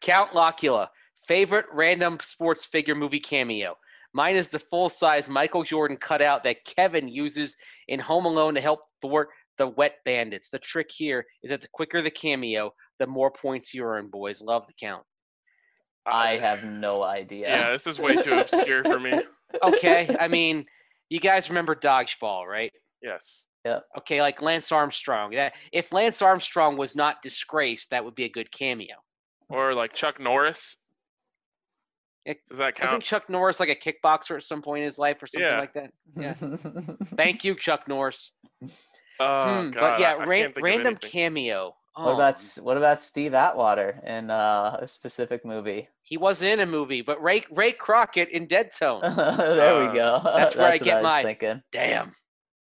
Count Locula, favorite random sports figure movie cameo. Mine is the full size Michael Jordan cutout that Kevin uses in Home Alone to help thwart the wet bandits. The trick here is that the quicker the cameo, the more points you earn, boys. Love the count. I have no idea. Yeah, this is way too obscure for me. <laughs> Okay, I mean, you guys remember Dodgeball, right? Yes. Yeah. Okay, like Lance Armstrong. That if Lance Armstrong was not disgraced, that would be a good cameo. Or like Chuck Norris. It- Does that Wasn't? Chuck Norris like a kickboxer at some point in his life or something Yeah. like that? Yeah. <laughs> Thank you, Chuck Norris. Oh, Hmm, God, but yeah, I, I ran- can't think of random anything. cameo. What Oh, about what about Steve Atwater in uh, a specific movie? he wasn't in a movie, but Ray Ray Crockett in Dead Tone. <laughs> there Uh, we go. <laughs> that's where I get was my- thinking. Damn.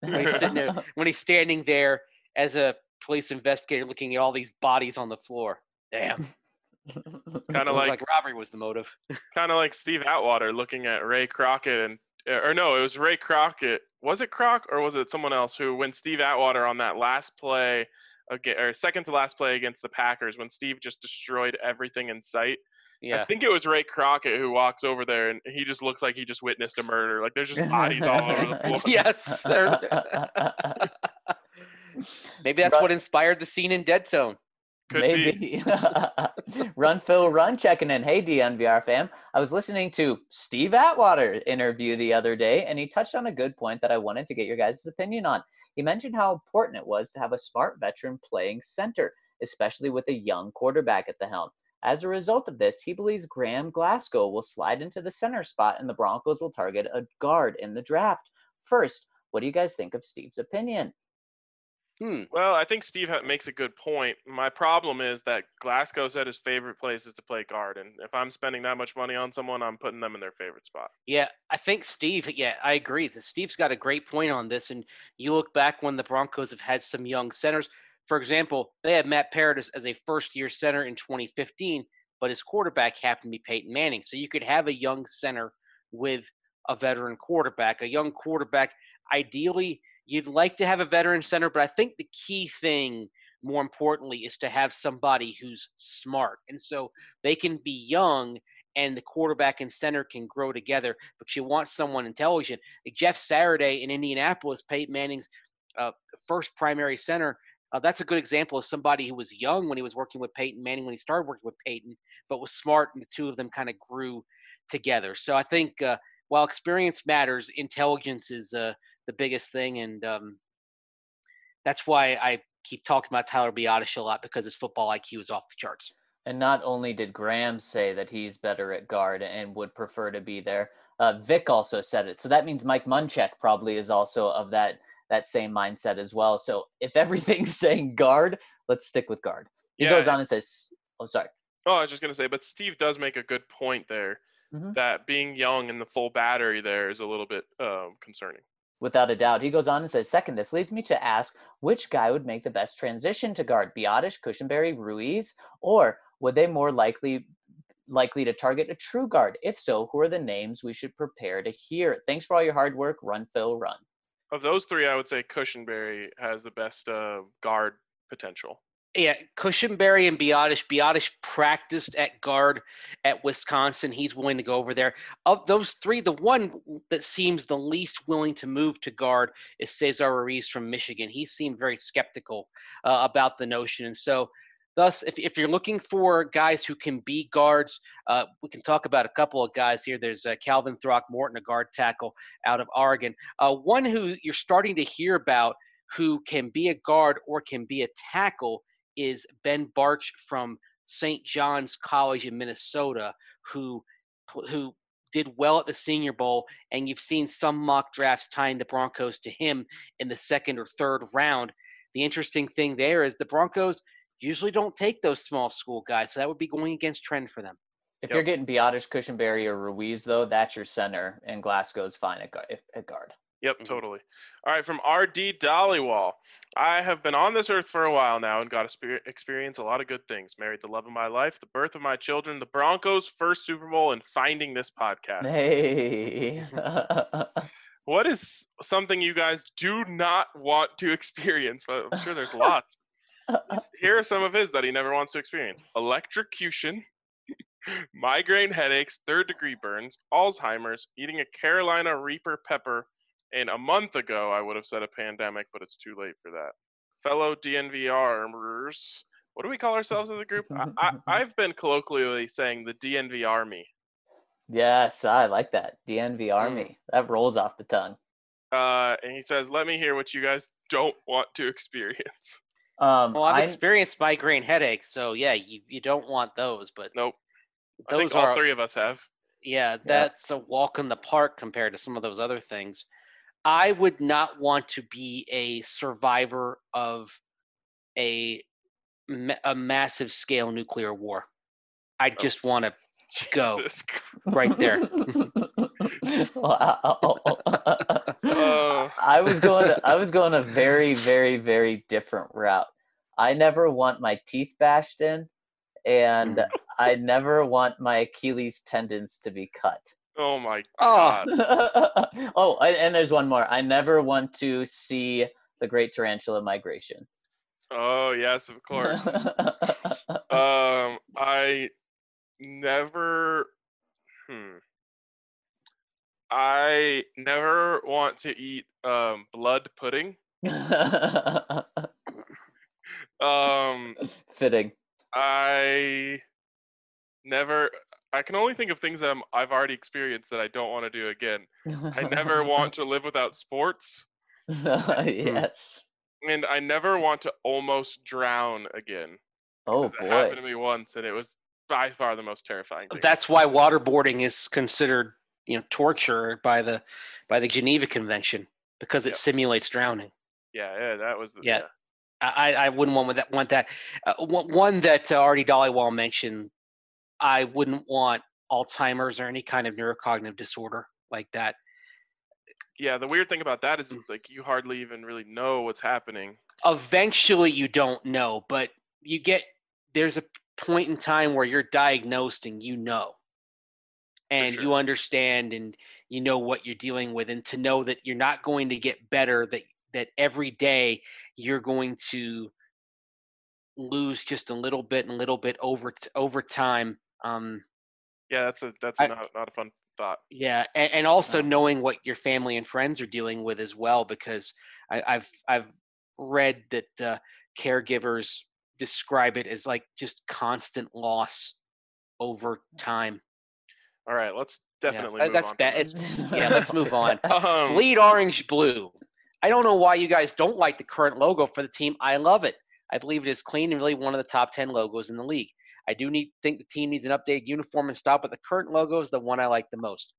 When he's sitting there, when he's standing there as a police investigator, looking at all these bodies on the floor. Damn. Kind of like, like robbery was the motive. <laughs> kind of like Steve Atwater looking at Ray Crockett and er, or no, it was Ray Crockett. Was it Croc or was it someone else who when Steve Atwater on that last play aga or second to last play against the Packers when Steve just destroyed everything in sight. Yeah. I think it was Ray Crockett who walks over there and he just looks like he just witnessed a murder. Like there's just bodies all over the <laughs> floor. yes. <laughs> Maybe that's Right. what inspired the scene in Dead Tone. Could be. Maybe. <laughs> run Phil Run checking in. Hey DNVR fam. I was listening to Steve Atwater interview the other day and he touched on a good point that I wanted to get your guys' opinion on. He mentioned how important it was to have a smart veteran playing center, especially with a young quarterback at the helm. As a result of this, he believes Graham Glasgow will slide into the center spot and the Broncos will target a guard in the draft. First, what do you guys think of Steve's opinion? Hmm. Well, I think Steve makes a good point. My problem is that Glasgow said his favorite place is to play guard, and if I'm spending that much money on someone, I'm putting them in their favorite spot. Yeah, I think Steve. Yeah, I agree. that Steve's got a great point on this. And you look back when the Broncos have had some young centers. For example, they had Matt Paradis as a first-year center in 2015, but his quarterback happened to be Peyton Manning. So you could have a young center with a veteran quarterback. A young quarterback, ideally, you'd like to have a veteran center, but I think the key thing, more importantly, is to have somebody who's smart. And so they can be young and the quarterback and center can grow together, but you want someone intelligent. Like Jeff Saturday in Indianapolis, Peyton Manning's uh, first primary center. Uh, that's a good example of somebody who was young when he was working with Peyton Manning when he started working with Peyton, but was smart, and the two of them kind of grew together. So I think uh, while experience matters, intelligence is uh, the biggest thing, and um, that's why I keep talking about Tyler Biadasz a lot because his football IQ is off the charts. And not only did Graham say that he's better at guard and would prefer to be there, uh, Vic also said it. So that means Mike Munchak probably is also of that that same mindset as well. So if everything's <laughs> saying guard, let's stick with guard. He Yeah. goes on and says, "Oh, sorry." Oh, I was just gonna say, but Steve does make a good point there. Mhm. That being young and the full battery there is a little bit um, concerning. Without a doubt. He goes on and says, second, this leads me to ask which guy would make the best transition to guard, Biadasz, Cushenberry, Ruiz, or would they more likely likely to target a true guard? If so, who are the names we should prepare to hear? Thanks for all your hard work. Run, Phil, run. Of those three, I would say Cushenberry has the best uh, guard potential. Yeah, Cushenberry and Biadasz. Biadasz practiced at guard at Wisconsin. He's willing to go over there. Of those three, the one that seems the least willing to move to guard is Cesar Ruiz from Michigan. He seemed very skeptical uh, about the notion. And so, thus, if, if you're looking for guys who can be guards, uh, we can talk about a couple of guys here. There's uh, Calvin Throckmorton, a guard tackle out of Oregon. Uh, one who you're starting to hear about who can be a guard or can be a tackle is Ben Bartch from St. John's College in Minnesota, who who did well at the Senior Bowl, and you've seen some mock drafts tying the Broncos to him in the second or third round. The interesting thing there is the Broncos usually don't take those small school guys, so that would be going against trend for them. If Yep. you're getting Biadasz, Cushenberry, or Ruiz, though, that's your center, and Glasgow's fine at, guard. Yep, Mhm. totally. All right, from RD Dollywall. I have been on this earth for a while now and got to experience a lot of good things. Married the love of my life, the birth of my children, the Broncos' first Super Bowl, and finding this podcast. Hey. <laughs> <laughs> What is something you guys do not want to experience? But I'm sure there's lots. Here are some of his that he never wants to experience electrocution, <laughs> migraine headaches, third degree burns, Alzheimer's, eating a Carolina Reaper pepper. And a month ago, I would have said a pandemic, but it's too late for that. Fellow DNVRers, what do we call ourselves as a group? I, I, <laughs> I've been colloquially saying the DNV Army. yes, I like that. DNV Army. That rolls off the tongue. Uh, and he says, let me hear what you guys don't want to <laughs> experience. Um, Well, I've I'm- experienced migraine headaches, so yeah, you, you don't want those, but Nope. I think all are three of us have. Yeah, that's a walk in the park compared to some of those other things. I would not want to be a survivor of a a massive scale nuclear war. I Oh, just want to <laughs> go right there. <laughs> wow. Uh. I was going. I <laughs> was going a very, very, very different route. I never want my teeth bashed in, and Mm. I never want my Achilles tendons to be cut. Oh my <laughs> Oh. god. oh, I- and there's one more. I never want to see the Great Tarantula Migration. Oh yes, of course. <laughs> um, I never. Hmm. I never want to eat um blood pudding. <laughs> Um, Fitting. I never. I can only think of things that I'm, I've already experienced that I don't want to do again. I never <laughs> want to live without sports, <laughs> yes. and I never want to almost drown again. Oh 'cause It happened to me once, and it was by far the most terrifying thing. That's why waterboarding is considered, you know, torture by the by the Geneva Convention because it Yep. simulates drowning. yeah, yeah, that was the, Yeah. I, I wouldn't want that. Want that. Uh, one that uh, Artie Dollywall mentioned. I wouldn't want Alzheimer's or any kind of neurocognitive disorder like that. Yeah, the weird thing about that is Mm. like you hardly even really know what's happening. Eventually, you don't know, but you get there's a point in time where you're diagnosed and you know, and you understand and you know what you're dealing with, and to know that you're not going to get better, that that every day you're going to lose just a little bit and a little bit over over time. Um, Yeah, that's a that's I- not, not a fun thought. yeah, and, and also No. knowing what your family and friends are dealing with as well, because I, I've I've read that uh, caregivers describe it as like just constant loss over time. All right, let's definitely uh, move that's bad. Yeah, let's move on. <laughs> Um, Bleed orange blue. I don't know why you guys don't like the current logo for the team. I love it. I believe it is clean and really one of the top 10 logos in the league. I do need think the team needs an updated uniform and style, but the current logo is the one I like the most.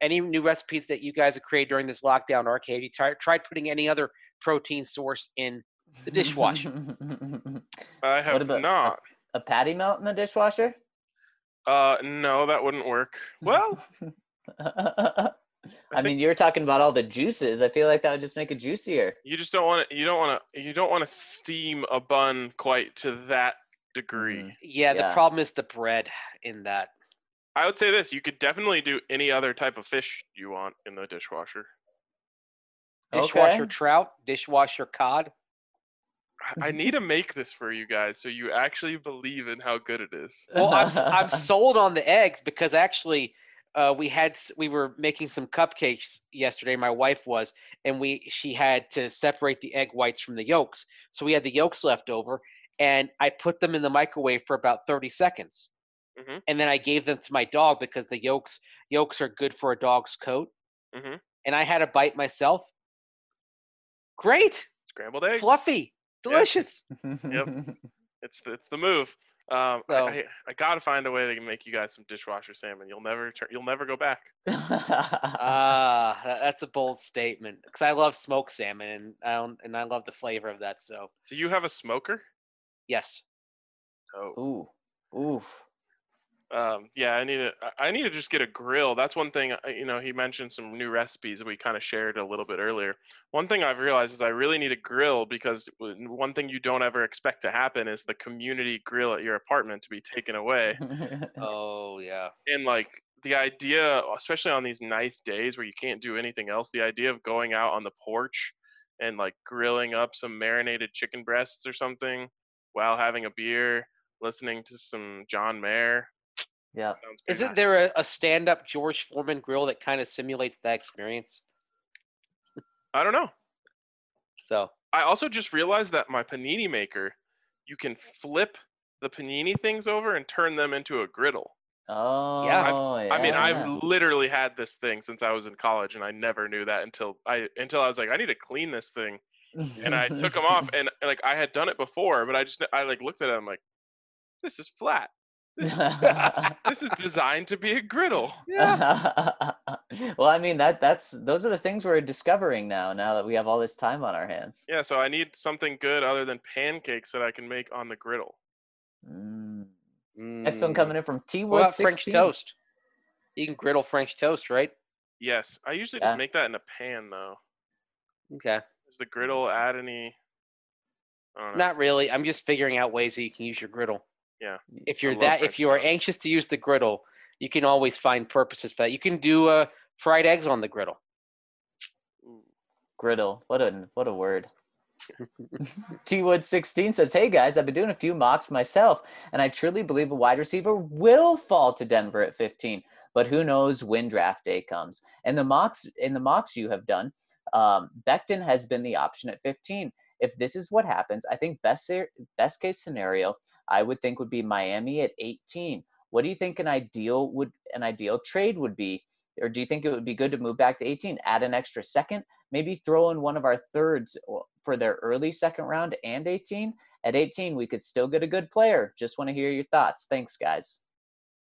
Any new recipes that you guys have created during this lockdown, RK? Have you tried, tried putting any other protein source in the dishwasher? <laughs> I have about- not. a patty melt in the dishwasher? Uh, no, that wouldn't work. Well, <laughs> I mean, you're talking about all the juices. I feel like that would just make it juicier. you just don't want to. You don't want to. You don't want to steam a bun quite to that degree. Mhm. yeah, the problem is the bread <sighs> in that. I would say this: you could definitely do any other type of fish you want in the dishwasher. Dishwasher Okay. trout, dishwasher cod. I- I need to make this for you guys so you actually believe in how good it is. Well, I'm, s- <laughs> I'm sold on the eggs because actually, uh, we had we were making some cupcakes yesterday. My wife was, and we she had to separate the egg whites from the yolks. So we had the yolks left over, and I put them in the microwave for about 30 seconds, Mhm. and then I gave them to my dog because the yolks yolks are good for a dog's coat. Mhm. And I had a bite myself. Great, Scrambled eggs. fluffy, delicious. Yep. <laughs> It's the, it's the move. Um, I, So- I, I gotta find a way to make you guys some dishwasher salmon. You'll never turn. You'll never go back. <laughs> Ah, tha- that's a bold statement. Because I love smoked salmon, and I don't, and I love the flavor of that. So Do you have a smoker? Yes, Oh, Ooh, oof. um, yeah. I need to. I- I need to just get a grill. That's one thing. You know, he mentioned some new recipes that we kind of shared a little bit earlier. One thing I've realized is I really need a grill because one thing you don't ever expect to happen is the community grill at your apartment to be taken away. <laughs> oh yeah, and like the idea especially on these nice days where you can't do anything else the idea of going out on the porch and like grilling up some marinated chicken breasts or something while having a beer listening to some john mayer. Yeah. isn't nice. there a, a stand-up George Foreman grill that kind of simulates that experience? i don't know. So. I also just realized that my panini maker you can flip the panini things over and turn them into a griddle. Oh, I've- i mean i've literally had this thing since i was in college and i never knew that until i until i was like i need to clean this thing and I took them off, and like I had done it before, but I just I like looked at it. I'm like, this is flat. This is <laughs> <laughs> designed to be a griddle. Yeah. <laughs> well, I mean that that's those are the things we're discovering now. Now that we have all this time on our hands. Yeah, so I need something good other than pancakes that I can make on the griddle. Mm. Next one coming in from T What Wood about French toast? You can griddle French toast, right? Yes, I usually Yeah. just make that in a pan though. Okay. Does the griddle add any? I don't know. Not really. I'm just figuring out ways that you can use your griddle. Yeah. If you're that, if you are toast. anxious to use the griddle, you can always find purposes for that. You can do uh, fried eggs on the griddle. Griddle. What a what a word. <laughs> <laughs> T Wood 16 says, Hey guys, I've been doing a few mocks myself, and I truly believe a wide receiver will fall to Denver at 15. But who knows when draft day comes. And the mocks in the mocks you have done, um, Becton has been the option at 15. If this is what happens, I think best best case scenario, I would think would be Miami at 18. What do you think an ideal would an ideal trade would be? Or do you think it would be good to move back to 18, add an extra second, maybe throw in one of our thirds for their early second round and 18? At 18, we could still get a good player. Just want to hear your thoughts. Thanks, guys.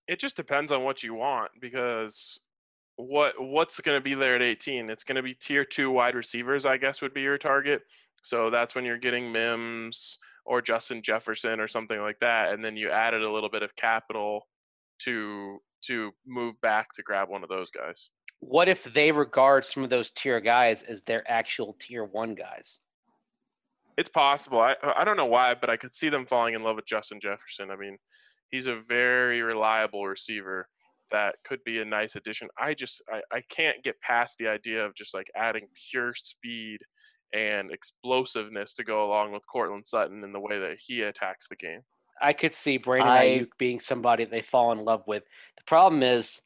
It just depends on what you want because what what's going to be there at 18? It's going to be tier two wide receivers, I guess, would be your target. So that's when you're getting Mims or Justin Jefferson or something like that, and then you added a little bit of capital to to move back to grab one of those guys. What if they regard some of those tier guys as their actual tier one guys? It's possible. I I don't know why, but I could see them falling in love with Justin Jefferson. I mean, he's a very reliable receiver that could be a nice addition. I just I, I can't get past the idea of just like adding pure speed and explosiveness to go along with Courtland Sutton in the way that he attacks the game. I could see Brandon I- Aiyuk being somebody they fall in love with. The problem is,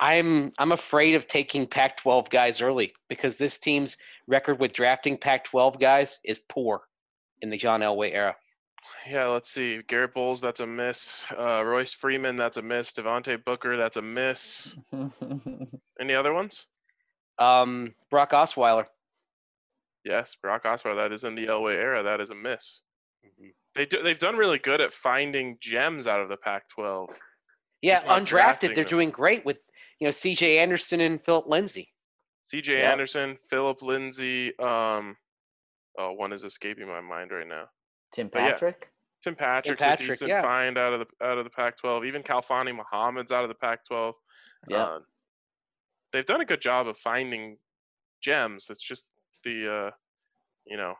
I'm I'm afraid of taking Pac-12 guys early because this team's record with drafting Pac-12 guys is poor in the John Elway era. Yeah, let's see. Garett Bolles, that's a miss. Uh, Royce Freeman, that's a miss. Devontae Booker, that's a miss. <laughs> Any other ones? Um, Brock Osweiler. Yes, Brock Osweiler. That is in the Elway era. That is a miss. Mhm. They do, they've done really good at finding gems out of the Pac-12. Yeah, undrafted. They're them. doing great with you know C.J. Anderson and Philip Lindsay. C.J. Yeah. Anderson, Philip Lindsay. Um, oh, one is escaping my mind right now. Tim But yeah. Patrick. Tim Patrick's Patrick, a decent yeah. find out of the out of the Pac-12. Even Khalfani Muhammad's out of the Pac-12. Yeah. Uh, they've done a good job of finding gems. It's just the uh, you know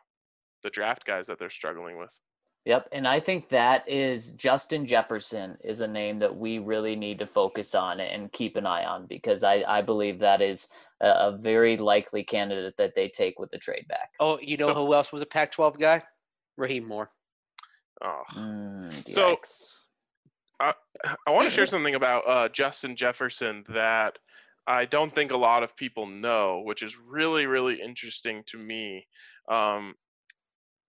the draft guys that they're struggling with. Yep, and I think that is Justin Jefferson is a name that we really need to focus on and keep an eye on because I, I believe that is a, a very likely candidate that they take with the trade back. Oh, you know So- who else was a Pac-12 guy? Rahim Moore. Oh, Mm, So- yikes. I want to share something about uh, Justin Jefferson that I don't think a lot of people know, which is really, really interesting to me. Um,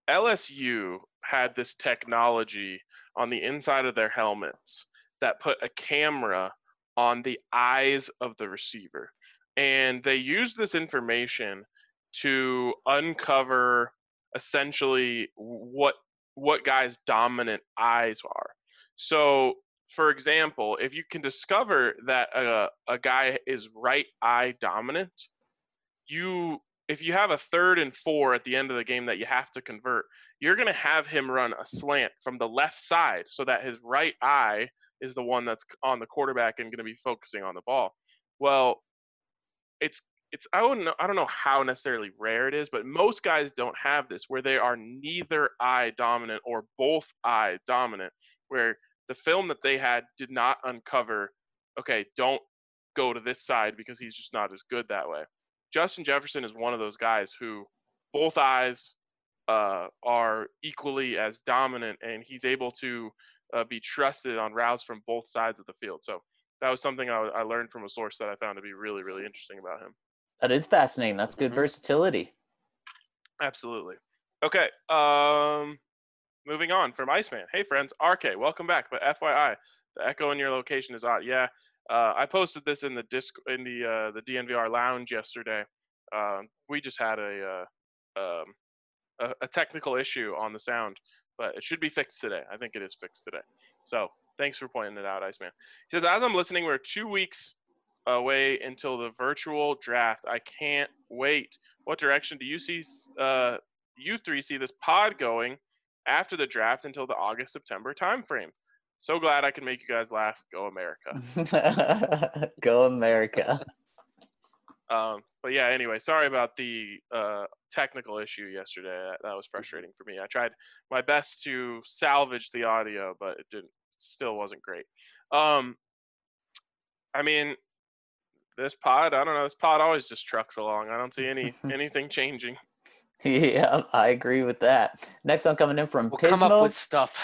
LSU had this technology on the inside of their helmets that put a camera on the eyes of the receiver. And they used this information to uncover essentially what what guys' dominant eyes are. So, for example, if you can discover that a, a guy is right eye dominant, you if you have a third and four at the end of the game that you have to convert, you're going to have him run a slant from the left side so that his right eye is the one that's on the quarterback and going to be focusing on the ball. Well, it's it's I wouldn't know, I don't know how necessarily rare it is, but most guys don't have this where they are neither eye dominant or both eye dominant where the film that they had did not uncover okay, don't go to this side because he's just not as good that way. Justin Jefferson is one of those guys who both eyes uh, are equally as dominant, and he's able to uh, be trusted on routes from both sides of the field. So that was something I, I learned from a source that I found to be really, really interesting about him. That is fascinating. That's good Mhm. versatility. Absolutely. Okay. Um, moving on from Iceman. Hey friends, RK, welcome back. But FYI, the echo in your location is odd. Yeah, uh, I posted this in the disc in the uh, the DNVR lounge yesterday. Um, we just had a, uh, um, a a technical issue on the sound, but it should be fixed today. I think it is fixed today. So thanks for pointing it out, Iceman. He says, as I'm listening, we're two weeks away until the virtual draft. I can't wait. What direction do you see uh, you three see this pod going after the draft until the August September timeframe? So glad I can make you guys laugh. Go America. <laughs> Go America. <laughs> Um, but yeah, anyway, sorry about the uh, technical issue yesterday. That, that was frustrating for me. I tried my best to salvage the audio, but it didn't. Still wasn't great. Um, I mean, this pod. I don't know. This pod always just trucks along. I don't see any <laughs> anything changing. yeah, I agree with that. Next one coming in from We'll come up Pismo. with stuff.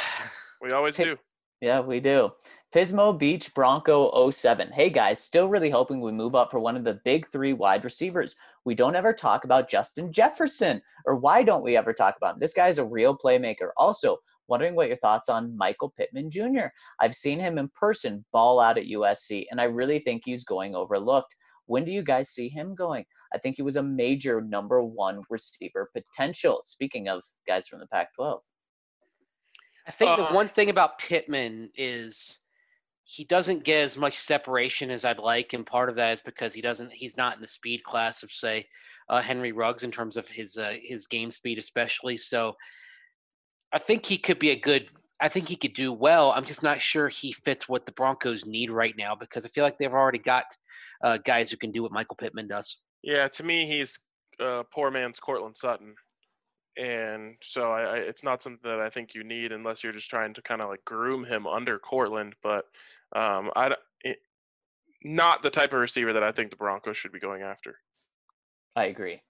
We always Hey, do. Yeah, we do. Pismo Beach Bronco 07. Hey guys, still really hoping we move up for one of the big three wide receivers. We don't ever talk about Justin Jefferson, or why don't we ever talk about him? This guy's a real playmaker. Also, wondering what your thoughts on Michael Pittman Jr. I've seen him in person ball out at USC, and I really think he's going overlooked. When do you guys see him going? I think he was a major number one receiver potential. Speaking of guys from the Pac 12. I think Uh, the one thing about Pittman is he doesn't get as much separation as I'd like, and part of that is because he doesn't. He's not in the speed class of say uh, Henry Ruggs in terms of his uh, his game speed, especially. So I think he could be a good. I think he could do well. I'm just not sure he fits what the Broncos need right now because I feel like they've already got uh, guys who can do what Michael Pittman does. Yeah, to me, he's uh, poor man's Courtland Sutton, and so I, I, it's not something that I think you need unless you're just trying to kind of like groom him under Courtland. But um, I, d- it, not the type of receiver that I think the Broncos should be going after. I agree.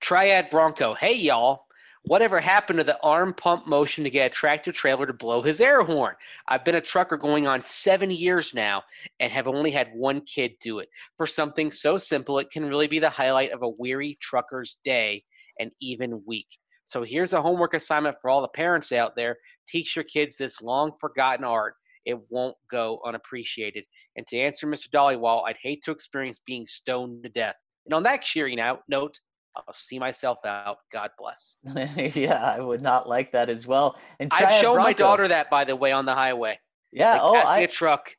Triad Bronco. Hey, y'all. Whatever happened to the arm pump motion to get a tractor trailer to blow his air horn? I've been a trucker going on seven years now and have only had one kid do it. For something so simple, it can really be the highlight of a weary trucker's day and even week. So here's a homework assignment for all the parents out there. Teach your kids this long forgotten art. It won't go unappreciated. And to answer Mr. Dollywall, I'd hate to experience being stoned to death. And on that cheering out, note, I'll see myself out. God bless. <laughs> yeah, I would not like that as well. And I've Triad shown my daughter that, by the way, on the highway. Yeah. like oh, passing I, a truck,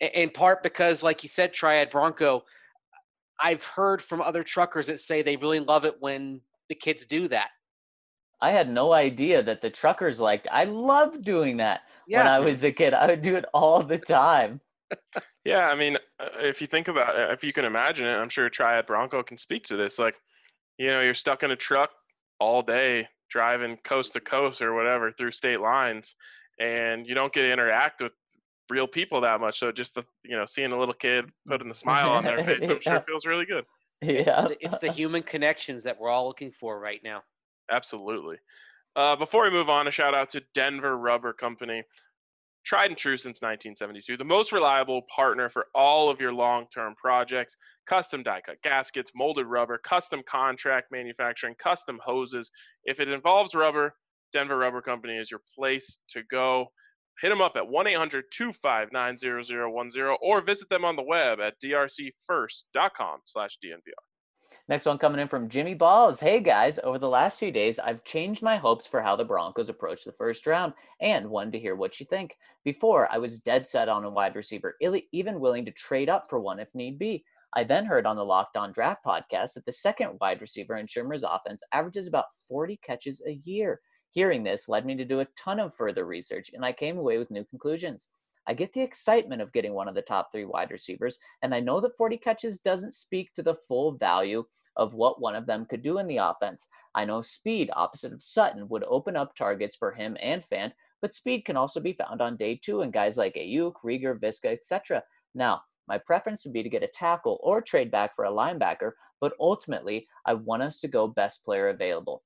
in part because, like you said, Triad Bronco. I've heard from other truckers that say they really love it when the kids do that. I had no idea that the truckers liked. I loved doing that when I was a kid. I would do it all the time. <laughs> Yeah, I mean, uh, if you think about it, if you can imagine it, I'm sure Triad Bronco can speak to this. Like, you know, you're stuck in a truck all day driving coast to coast or whatever through state lines, and you don't get to interact with real people that much. So just the, you know, seeing a little kid putting a smile on their <laughs> face, I'm sure Yeah. feels really good. It's, Yeah. the, it's the human connections that we're all looking for right now. Absolutely. Uh, before we move on, a shout out to Denver Rubber Company. Tried and true since 1972, the most reliable partner for all of your long term projects custom die cut gaskets, molded rubber, custom contract manufacturing, custom hoses. If it involves rubber, Denver Rubber Company is your place to go. Hit them up at 1 800 259 0010 or visit them on the web at drcfirst.com slash DNVR. Next one coming in from Jimmy Balls. Hey guys, over the last few days, I've changed my hopes for how the Broncos approach the first round and wanted to hear what you think. Before, I was dead set on a wide receiver, even willing to trade up for one if need be. I then heard on the Locked On Draft podcast that the second wide receiver in Shurmur's offense averages about 40 catches a year. Hearing this led me to do a ton of further research, and I came away with new conclusions. I get the excitement of getting one of the top three wide receivers, and I know that 40 catches doesn't speak to the full value of what one of them could do in the offense. I know speed, opposite of Sutton, would open up targets for him and Fant, but speed can also be found on day two in guys like Aiyuk, Reagor, Visca, etc. Now, my preference would be to get a tackle or trade back for a linebacker, but ultimately, I want us to go best player available.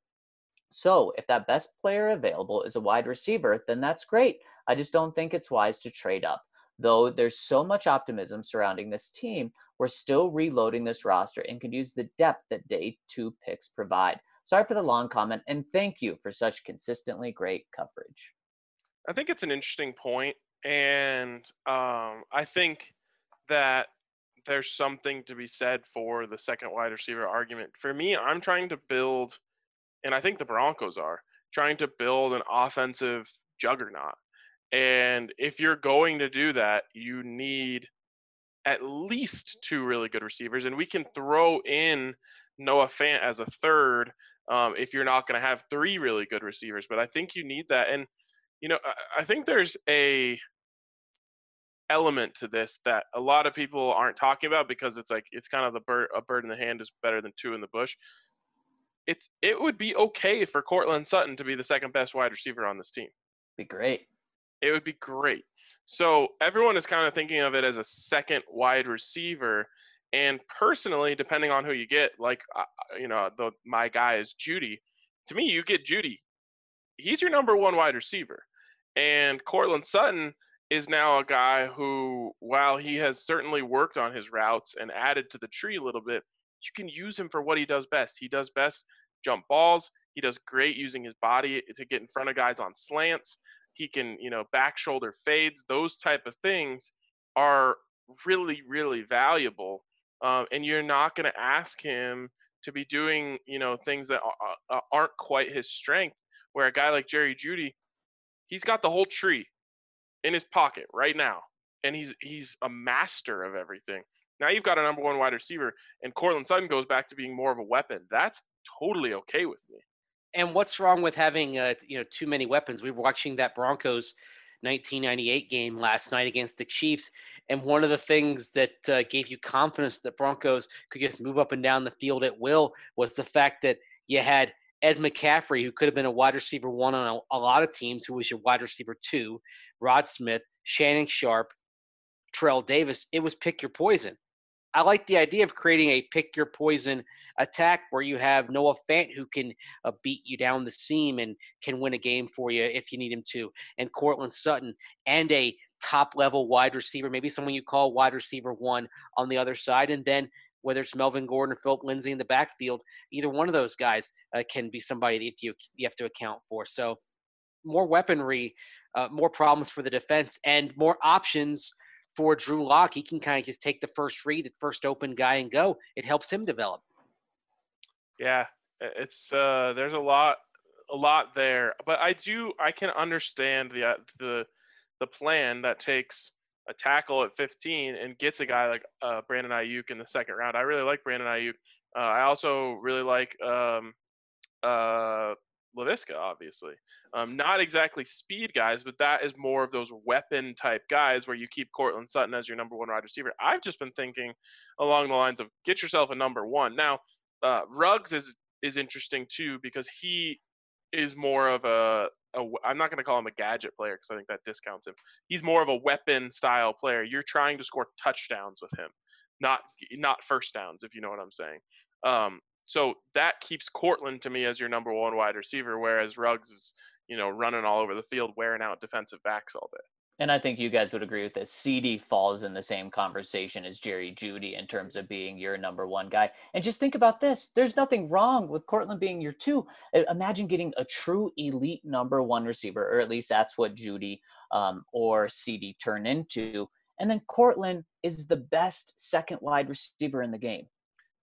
So, if that best player available is a wide receiver, then that's great. I just don't think it's wise to trade up. Though there's so much optimism surrounding this team, we're still reloading this roster and could use the depth that day two picks provide. Sorry for the long comment, and thank you for such consistently great coverage. I think it's an interesting point, and um, I think that there's something to be said for the second wide receiver argument. For me, I'm trying to build, and I think the Broncos are trying to build an offensive juggernaut. And if you're going to do that, you need at least two really good receivers, and we can throw in Noah Fant as a third um, if you're not going to have three really good receivers. But I think you need that, and you know, I, I think there's a element to this that a lot of people aren't talking about because it's like it's kind of the bird a bird in the hand is better than two in the bush. It's it would be okay for Courtland Sutton to be the second best wide receiver on this team. Be great. It would be great. So everyone is kind of thinking of it as a second wide receiver. And personally, depending on who you get, like uh, you know, the my guy is Jeudy. To me, you get Jeudy. He's your number one wide receiver, and Courtland Sutton is now a guy who, while he has certainly worked on his routes and added to the tree a little bit, you can use him for what he does best. He does best jump balls. He does great using his body to get in front of guys on slants. He can, you know, back shoulder fades. Those type of things are really, really valuable. Um, and you're not going to ask him to be doing, you know, things that aren't quite his strength. Where a guy like Jerry Jeudy, he's got the whole tree in his pocket right now, and he's he's a master of everything. Now you've got a number one wide receiver, and Courtland Sutton goes back to being more of a weapon. That's totally okay with me. And what's wrong with having uh, you know too many weapons? We were watching that Broncos 1998 game last night against the Chiefs, and one of the things that uh, gave you confidence that Broncos could just move up and down the field at will was the fact that you had Ed McCaffrey, who could have been a wide receiver one on a, a lot of teams, who was your wide receiver two, Rod Smith, Shannon Sharpe, Terrell Davis. It was pick your poison. I like the idea of creating a pick your poison attack where you have Noah Fant who can uh, beat you down the seam and can win a game for you if you need him to, and Courtland Sutton and a top level wide receiver, maybe someone you call wide receiver one on the other side, and then whether it's Melvin Gordon or Philip Lindsay in the backfield, either one of those guys uh, can be somebody that you you have to account for. So more weaponry, uh, more problems for the defense, and more options for Drew Lock. He can kind of just take the first read, the first open guy, and go. It helps him develop. Yeah, it's uh, there's a lot, a lot there, but I do I can understand the uh, the the plan that takes a tackle at 15 and gets a guy like uh, Brandon Aiyuk in the second round. I really like Brandon Aiyuk. Uh, I also really like um, uh, Laviska, obviously. Um, not exactly speed guys, but that is more of those weapon type guys where you keep Courtland Sutton as your number one wide receiver. I've just been thinking along the lines of get yourself a number one. Now, uh, Ruggs is is interesting too because he is more of a, I'm not going to call him a gadget player because I think that discounts him. He's more of a weapon style player. You're trying to score touchdowns with him, not not first downs, if you know what I'm saying. Um, so that keeps Courtland to me as your number one wide receiver, whereas Ruggs is you know running all over the field, wearing out defensive backs all day. And I think you guys would agree with this. CeeDee falls in the same conversation as Jerry Jeudy in terms of being your number one guy. And just think about this there's nothing wrong with Courtland being your two. Imagine getting a true elite number one receiver, or at least that's what Jeudy um, or CeeDee turn into. And then Courtland is the best second wide receiver in the game.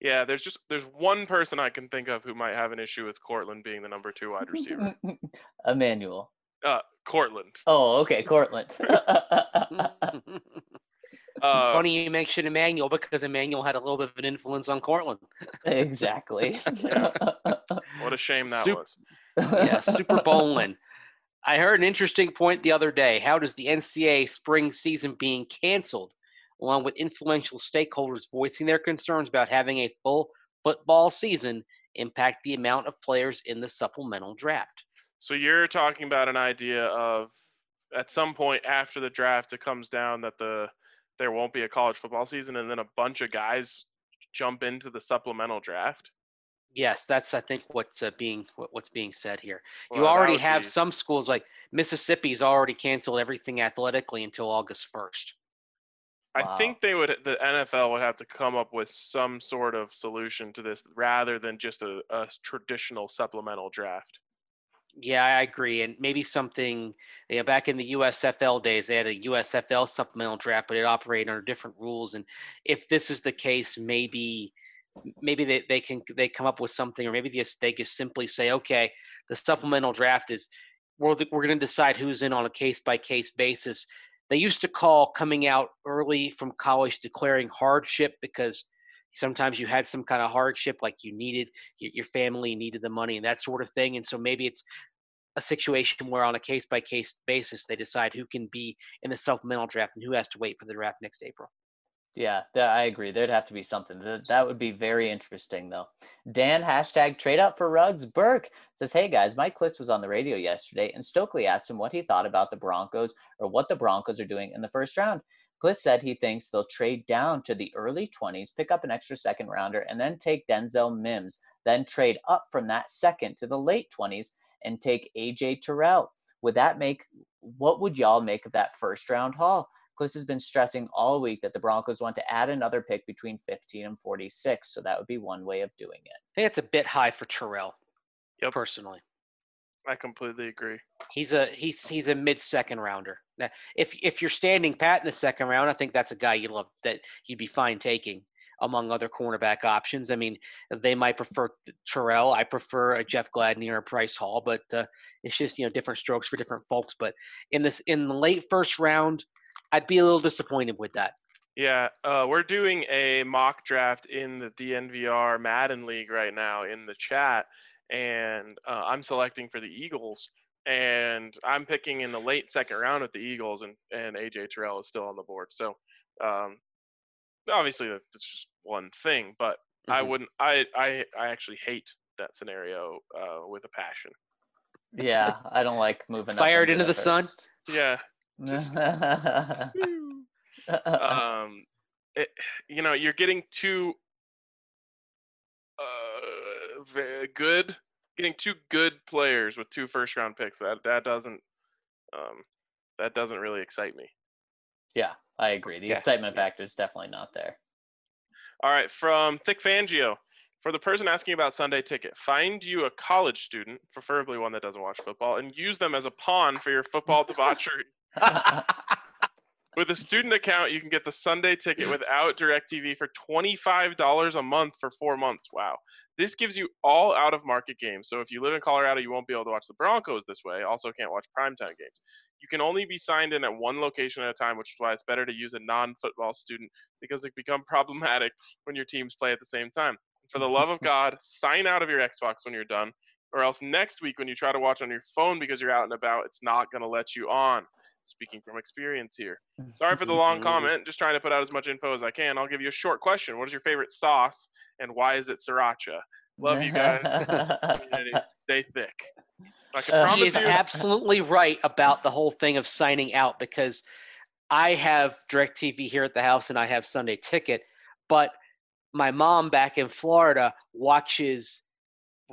Yeah, there's just there's one person I can think of who might have an issue with Courtland being the number two wide receiver. <laughs> Emmanuel. Uh, Courtland. Oh, okay, Courtland. <laughs> Uh, Funny you mentioned Emmanuel because Emmanuel had a little bit of an influence on Courtland. exactly. <laughs> what a shame that Sup- was. yeah, Super Bowling. I heard an interesting point the other day. How does the NCAA spring season being canceled, along with influential stakeholders voicing their concerns about having a full football season, impact the amount of players in the supplemental draft? So you're talking about an idea of at some point after the draft, it comes down that the there won't be a college football season, and then a bunch of guys jump into the supplemental draft. Yes, that's I think what's uh, being what, what's being said here. Well, you already have be- some schools like Mississippi's already canceled everything athletically until August first. I Wow. think they would the NFL would have to come up with some sort of solution to this rather than just a, a traditional supplemental draft. Yeah, I agree, and maybe something. You know, back in the USFL days, they had a USFL supplemental draft, but it operated under different rules. And if this is the case, maybe maybe they, they can they come up with something, or maybe just they just simply say, okay, the supplemental draft is we're we're going to decide who's in on a case by case basis. They used to call coming out early from college declaring hardship because sometimes you had some kind of hardship, like you needed your, family needed the money and that sort of thing. And so maybe it's a situation where on a case by case basis they decide who can be in the supplemental draft and who has to wait for the draft next April. Yeah, I agree. There'd have to be something. That, would be very interesting, though. Dan, hashtag trade up for Ruggs. Burke says, Hey guys, Mike Klis was on the radio yesterday, and Stokley asked him what he thought about the Broncos or what the Broncos are doing in the first round. Klis said he thinks they'll trade down to the early 20s, pick up an extra second rounder, and then take Denzel Mims, then trade up from that second to the late 20s and take AJ Terrell. Would that make what would y'all make of that first round haul? Klis has been stressing all week that the Broncos want to add another pick between 15 and 46, so that would be one way of doing it. I think it's a bit high for Terrell. Yep. Personally. I completely agree. He's a he's he's a mid second rounder. Now, if if you're standing pat in the second round, I think that's a guy you love that you'd be fine taking among other cornerback options. I mean, they might prefer Terrell. I prefer a Jeff Gladney or a Bryce Hall, but uh, it's just you know different strokes for different folks. But in this in the late first round, I'd be a little disappointed with that. Yeah, uh, we're doing a mock draft in the DNVR Madden League right now in the chat, and uh, I'm selecting for the Eagles, and I'm picking in the late second round with the Eagles, and and AJ Terrell is still on the board. So, um, obviously that- that's just one thing, but I Mhm. wouldn't. I I I actually hate that scenario uh, with a passion. Yeah, I don't like moving. Fired into into the sun? Yeah. Just- <laughs> um, it, you know, you're getting too ve- good, getting two good players with two first round picks. That that doesn't um, that doesn't really excite me. Yeah, I agree. The Yeah. excitement factor is definitely not there. All right, from Thick Fangio. For the person asking about Sunday ticket, find you a college student, preferably one that doesn't watch football, and use them as a pawn for your football debauchery. <laughs> <laughs> With a student account, you can get the Sunday ticket without DirecTV for $25 a month for four months. Wow. This gives you all out of market games. So if you live in Colorado, you won't be able to watch the Broncos this way. Also, can't watch primetime games. You can only be signed in at one location at a time, which is why it's better to use a non football student because it become <laughs> problematic when your teams play at the same time. For the love of <laughs> God, sign out of your Xbox when you're done, or else next week when you try to watch on your phone because you're out and about, it's not going to let you on. Speaking from experience here. <laughs> Sorry for the long comment. Just trying to put out as much info as I can. I'll give you a short question. What is your favorite sauce and why is it sriracha? Love you guys. <laughs> Stay thick. I can Uh, he is you. absolutely right about the whole thing of signing out because I have DirecTV here at the house and I have Sunday Ticket, but my mom back in Florida watches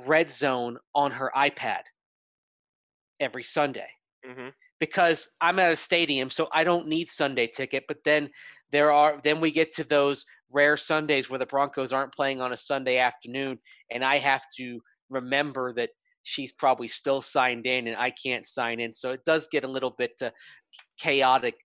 Red Zone on her iPad every Sunday Mhm. Because I'm at a stadium, so I don't need Sunday Ticket. But then there are then we get to those rare Sundays where the Broncos aren't playing on a Sunday afternoon, and I have to remember that she's probably still signed in and I can't sign in. So it does get a little bit uh, chaotic.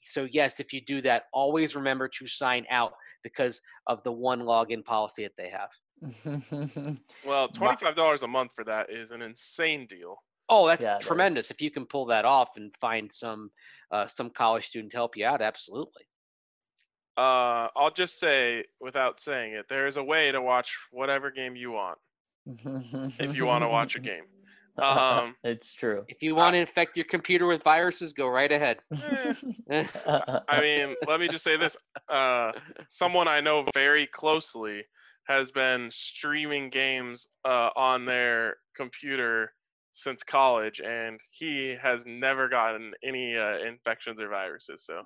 So yes, if you do that, always remember to sign out because of the one login policy that they have. <laughs> Well, twenty-five dollars a month for that is an insane deal. Oh, that's Yeah, it is. tremendous! If you can pull that off and find some uh, some college student to help you out, absolutely. Uh, I'll just say, without saying it, there is a way to watch whatever game you want if you want to watch a <laughs> game. Um, it's true. If you want to infect your computer with viruses, go right ahead. eh, <laughs> I mean, let me just say this: uh, someone I know very closely has been streaming games uh, on their computer since college, and he has never gotten any uh, infections or viruses. So,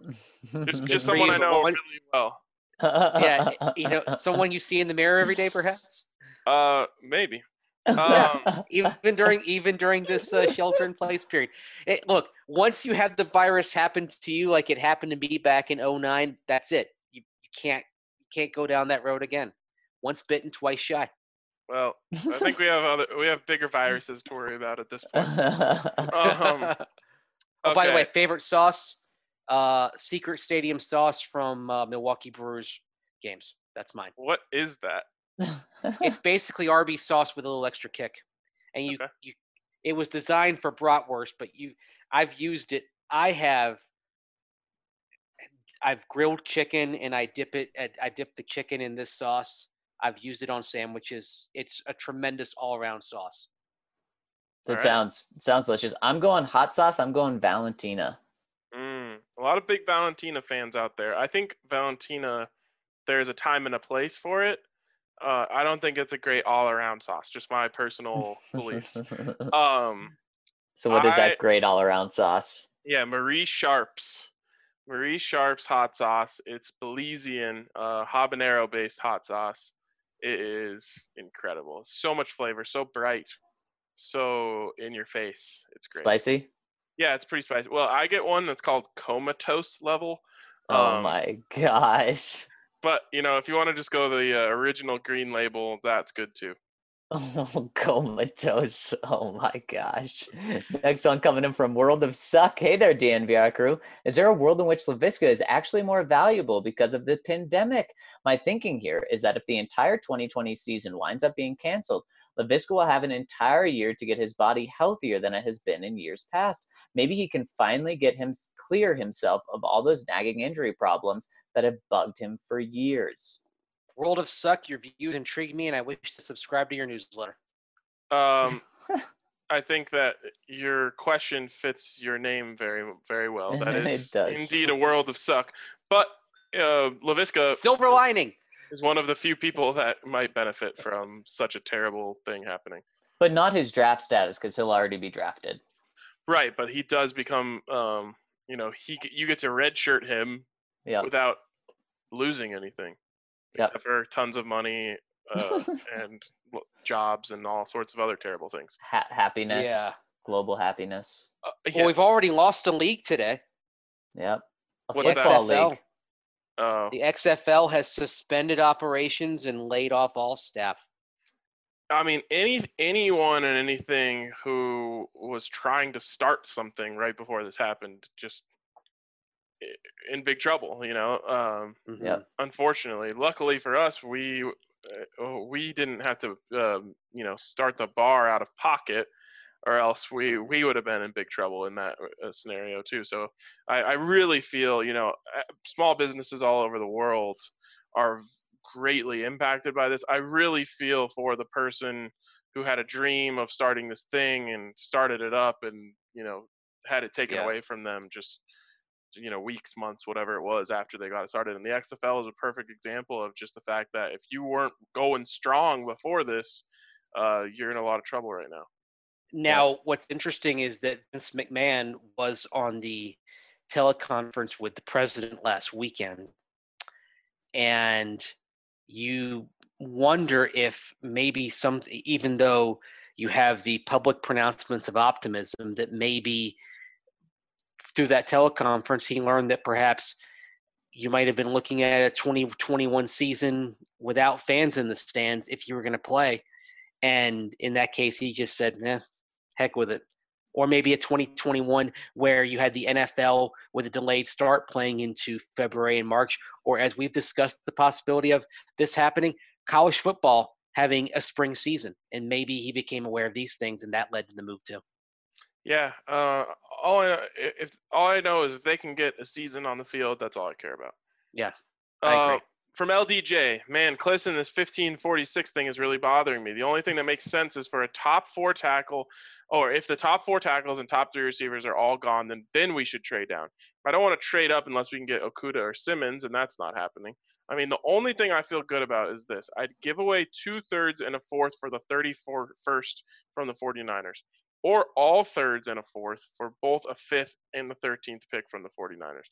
just, <laughs> just someone you, I know what- really well. yeah, <laughs> you know, someone you see in the mirror every day, perhaps. Uh, maybe. Um, <laughs> even during even during this uh, shelter in place period. It, look, once you have the virus happen to you, like it happened to me back in 09, that's it. You, you can't you can't go down that road again. Once bitten, twice shy. Well, I think we have other we have bigger viruses to worry about at this point. Um, <laughs> oh, by the way, favorite sauce, uh, Secret Stadium sauce from uh, Milwaukee Brewers games. That's mine. what is that? It's basically <laughs> Arby's sauce with a little extra kick, and you Okay. you. It was designed for bratwurst, but you, I've used it. I have. I've grilled chicken and I dip it. I dip the chicken in this sauce. I've used it on sandwiches. It's a tremendous all-around sauce. that Alright. sounds sounds delicious. I'm going hot sauce. I'm going Valentina. Mm, a lot of big Valentina fans out there. I think Valentina, there's a time and a place for it. Uh, I don't think it's a great all-around sauce. Just my personal <laughs> beliefs. <laughs> Um, so what is I- that great all around sauce? yeah, Marie Sharp's, Marie Sharp's hot sauce. It's Belizean, uh, habanero-based hot sauce. It is incredible. So much flavor, so bright, so in your face. It's great. Spicy? Yeah, it's pretty spicy. Well, I get one that's called comatose level. Oh Um, my gosh. But you know, if you want to just go the uh, original green label, that's good too. <laughs> Oh, comatose. Oh my gosh. Next one coming in from World of Suck. Hey there, DNVR crew. Is there a world in which Laviska is actually more valuable because of the pandemic? My thinking here is that if the entire 2020 season winds up being canceled, Laviska will have an entire year to get his body healthier than it has been in years past. Maybe he can finally get him clear himself of all those nagging injury problems that have bugged him for years. World of Suck, your views intrigue me, and I wish to subscribe to your newsletter. Um, <laughs> I think that your question fits your name very, very well. That is <laughs> It is does. indeed a world of suck. But uh, Laviska Silver lining. is one of the few people that might benefit from such a terrible thing happening. But not his draft status because he'll already be drafted. Right, but he does become, um, you know, he you get to redshirt him Yeah. without losing anything Yep. except for tons of money uh, and <laughs> jobs and all sorts of other terrible things. ha- happiness, Yeah. global happiness. Uh, Well, we've already lost a league today. Yep. A What's football XFL. league. Uh, The XFL has suspended operations and laid off all staff. I mean, any anyone and anything who was trying to start something right before this happened just i- in big trouble. You know, um, Mhm. Yep. unfortunately. Luckily for us, we uh, we didn't have to um, you know start the bar out of pocket, or else we we would have been in big trouble in that uh, scenario too. So I, I really feel you know uh, small businesses all over the world are greatly impacted by this. I really feel for the person who had a dream of starting this thing and started it up and you know had it taken Yeah. away from them just you know weeks months whatever it was after they got it started and the xfl is a perfect example of just the fact that if you weren't going strong before this uh, you're in a lot of trouble right now. Now, what's interesting is that Vince McMahon was on the teleconference with the president last weekend, and you wonder if maybe some, even though you have the public pronouncements of optimism, that maybe through that teleconference he learned that perhaps you might have been looking at a 2021 season without fans in the stands if you were going to play. And in that case, he just said, "Nah, heck with it. Or maybe a 2021 where you had the NFL with a delayed start playing into February and March, or as we've discussed, the possibility of this happening, college football having a spring season. And maybe he became aware of these things and that led to the move too. Yeah uh, all I, if all i know is if they can get a season on the field that's all i care about Yeah, Uh, from LDJ, man, Clisson, this 1546 thing is really bothering me. The only thing that makes sense is for a top four tackle, or if the top four tackles and top three receivers are all gone, then then we should trade down. I don't want to trade up unless we can get Okudah or Simmons, and that's not happening. I mean, the only thing I feel good about is this: I'd give away two thirds and a fourth for the 34 from the 49ers, or all thirds and a fourth for both a fifth and the 13th pick from the 49ers.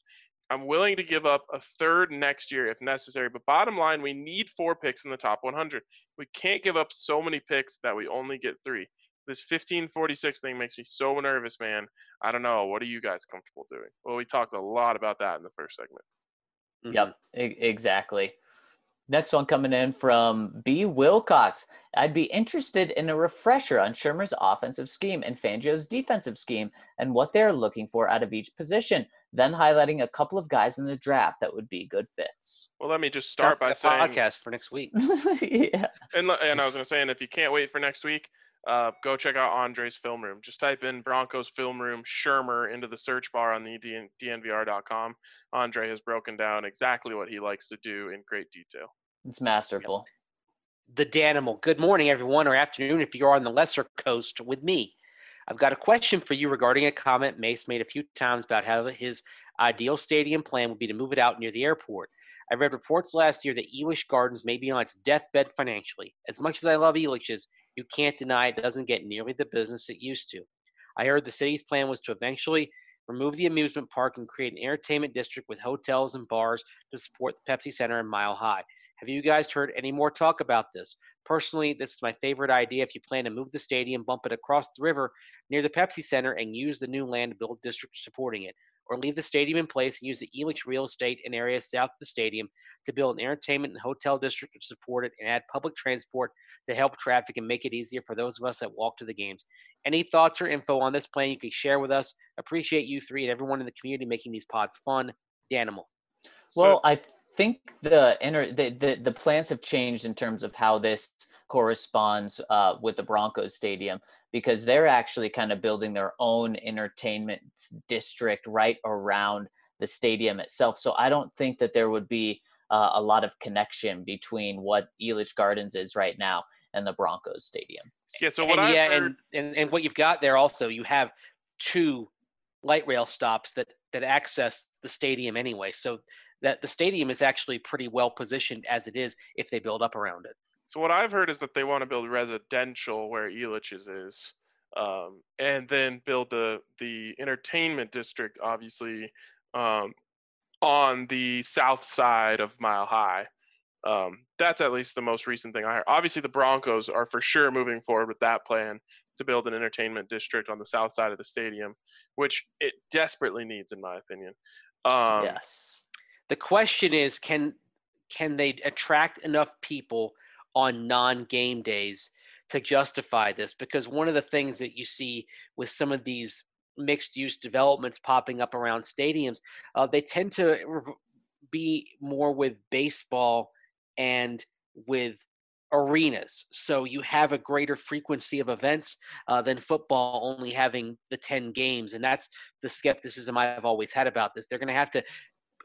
I'm willing to give up a third next year if necessary. But bottom line, we need four picks in the top 100. We can't give up so many picks that we only get three. This 1546 thing makes me so nervous, man. I don't know. What are you guys comfortable doing? Well, we talked a lot about that in the first segment. Mhm. Yep, exactly. Next one coming in from B. Wilcox. I'd be interested in a refresher on Shurmur's offensive scheme and Fangio's defensive scheme and what they're looking for out of each position, then highlighting a couple of guys in the draft that would be good fits. Well, let me just start by the saying, podcast for next week. <laughs> yeah. and, and I was going to say, and if you can't wait for next week, uh, go check out Andre's film room. Just type in Broncos film room Shermer into the search bar on the DN- DNVR.com. Andre has broken down exactly what he likes to do in great detail. It's masterful. the Danimal. Good morning, everyone, or afternoon if you're on the lesser coast with me. I've got a question for you regarding a comment Mace made a few times about how his ideal stadium plan would be to move it out near the airport. I read reports last year that Elitch Gardens may be on its deathbed financially. As much as I love Elitch's, you can't deny it doesn't get nearly the business it used to. I heard the city's plan was to eventually remove the amusement park and create an entertainment district with hotels and bars to support the Pepsi Center and Mile High. Have you guys heard any more talk about this? Personally, this is my favorite idea. If you plan to move the stadium, bump it across the river near the Pepsi Center, and use the new land to build district supporting it, or leave the stadium in place and use the Elitch's real estate and area south of the stadium to build an entertainment and hotel district to support it, and add public transport to help traffic and make it easier for those of us that walk to the games. Any thoughts or info on this plan you can share with us? Appreciate you three and everyone in the community making these pods fun. Danimal. So- Well, I think the inner the, the the plans have changed in terms of how this corresponds uh, with the Broncos stadium because they're actually kind of building their own entertainment district right around the stadium itself. So I don't think that there would be uh, a lot of connection between what Elitch Gardens is right now and the Broncos stadium. yeah, so what and I've yeah, heard, and, and and what you've got there also, you have two light rail stops that that access the stadium anyway. So that the stadium is actually pretty well positioned as it is if they build up around it. So what I've heard is that they want to build residential where Elitch's is, um, and then build the the entertainment district, obviously, um, on the south side of Mile High. Um, that's at least the most recent thing I heard. Obviously, the Broncos are for sure moving forward with that plan to build an entertainment district on the south side of the stadium, which it desperately needs, in my opinion. Um, yes. The question is, can can they attract enough people on non-game days to justify this? Because one of the things that you see with some of these mixed-use developments popping up around stadiums, uh, they tend to be more with baseball and with arenas. So you have a greater frequency of events uh, than football only having the 10 games. And that's the skepticism I've always had about this. They're going to have to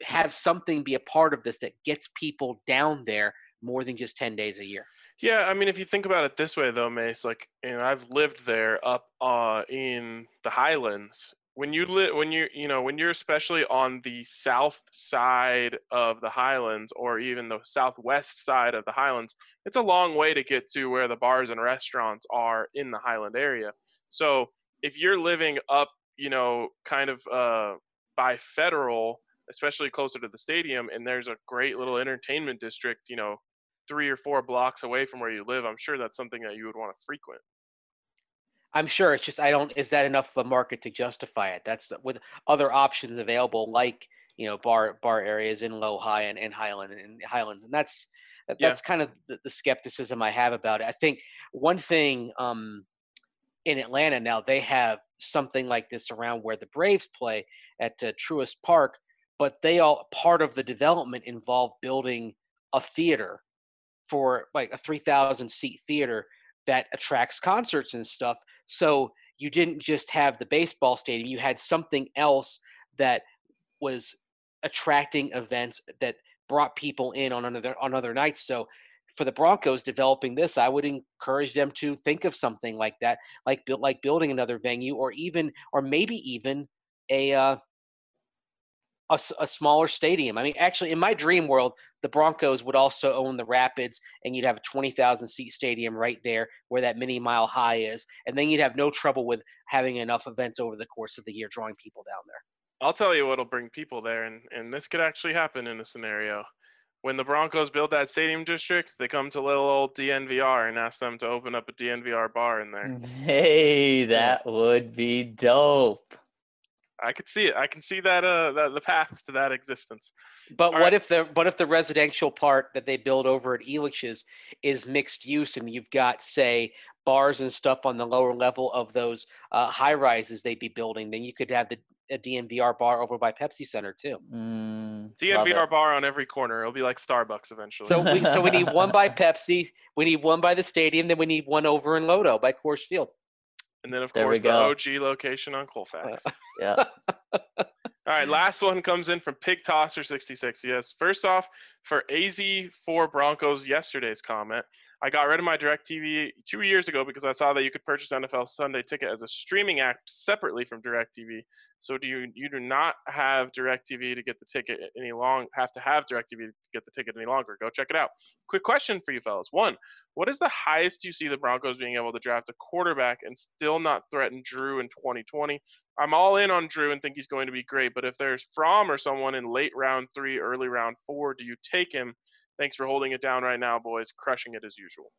have something be a part of this that gets people down there more than just 10 days a year. Yeah, I mean, if you think about it this way, though, Mace, like, know, I've lived there up uh, in the Highlands. When you live, when you, you know, when you're especially on the south side of the Highlands, or even the southwest side of the Highlands, it's a long way to get to where the bars and restaurants are in the Highland area. So if you're living up, you know, kind of uh, by Federal, especially closer to the stadium, and there's a great little entertainment district, you know, three or four blocks away from where you live, I'm sure that's something that you would want to frequent. I'm sure it's just I don't. Is that enough of a market to justify it? That's with other options available, like you know bar bar areas in LoHi and, and Highland and Highlands, and that's that- Yeah. that's kind of the, the skepticism I have about it. I think one thing um, in Atlanta now they have something like this around where the Braves play at uh, Truist Park, but they all part of the development involved building a theater for like a 3,000 seat theater that attracts concerts and stuff. So you didn't just have the baseball stadium, you had something else that was attracting events that brought people in on another on other nights. So for the Broncos developing this, I would encourage them to think of something like that, like like building another venue, or even, or maybe even a uh, a, s- a smaller stadium. I mean, actually, in my dream world, the Broncos would also own the Rapids, and you'd have a twenty thousand seat stadium right there where that mini mile high is, and then you'd have no trouble with having enough events over the course of the year drawing people down there. I'll tell you what'll bring people there, and, and this could actually happen in a scenario. When the Broncos build that stadium district, they come to little old DNVR and ask them to open up a DNVR bar in there. <laughs> Hey, that would be dope. I could see it. I can see that uh that the path to that existence. But All what right. if the what if the residential part that they build over at Elitch's is mixed use, and you've got say bars and stuff on the lower level of those uh, high rises they'd be building? Then you could have the a DNVR bar over by Pepsi Center too. Mm, love DNVR bar on every corner. It'll be like Starbucks eventually. So we so we need <laughs> one by Pepsi, we need one by the stadium, then we need one over in LoDo by Coors Field. And then of There we course the go. OG location on uh, Colfax. <laughs> Yeah. <laughs> All right, last one comes in from Pig Tosser 66. Yes, first off, for AZ4 Broncos yesterday's comment, I got rid of my DirecTV two years ago because I saw that you could purchase NFL Sunday Ticket as a streaming app separately from DirecTV. So do you you do not have DirecTV to get the ticket any long have to have DirecTV to get the ticket any longer? Go check it out. Quick question for you fellas. One, what is the highest you see the Broncos being able to draft a quarterback and still not threaten Drew in 2020? I'm all in on Drew and think he's going to be great. But if there's Fromm or someone in late round three, early round four, do you take him? Thanks for holding it down right now, boys. Crushing it as usual.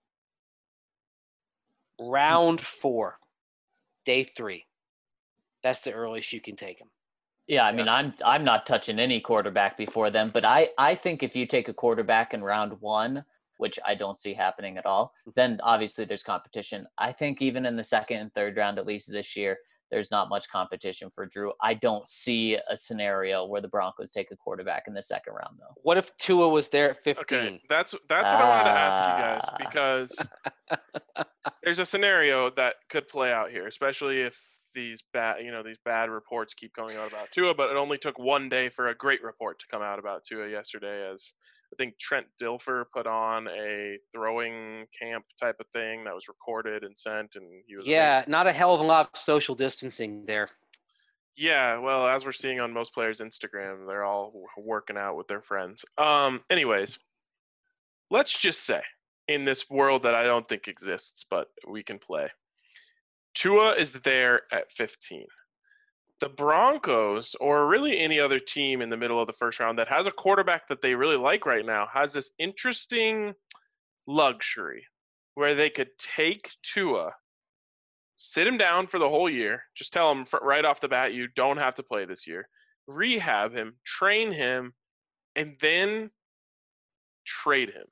Round four, day three. That's the earliest you can take him. Yeah, I mean, I'm I'm not touching any quarterback before them, but I I think if you take a quarterback in round one, which I don't see happening at all, mm-hmm. then obviously there's competition. I think even in the second and third round, at least this year, there's not much competition for Drew. I don't see a scenario where the Broncos take a quarterback in the second round, though. What if Tua was there at 15? Okay, that's that's what I wanted to ask you guys Ah. because <laughs> there's a scenario that could play out here, especially if these bad, you know, these bad reports keep coming out about Tua. But it only took one day for a great report to come out about Tua yesterday, as I think Trent Dilfer put on a throwing camp type of thing that was recorded and sent, and he was amazing. Yeah, not a hell of a lot of social distancing there. Yeah, well, as we're seeing on most players' Instagram, they're all working out with their friends. Um, anyways, let's just say in this world that I don't think exists, but we can play. Tua is there at 15. The Broncos, or really any other team in the middle of the first round that has a quarterback that they really like right now, has this interesting luxury where they could take Tua, sit him down for the whole year, just tell him right off the bat, you don't have to play this year, rehab him, train him, and then trade him.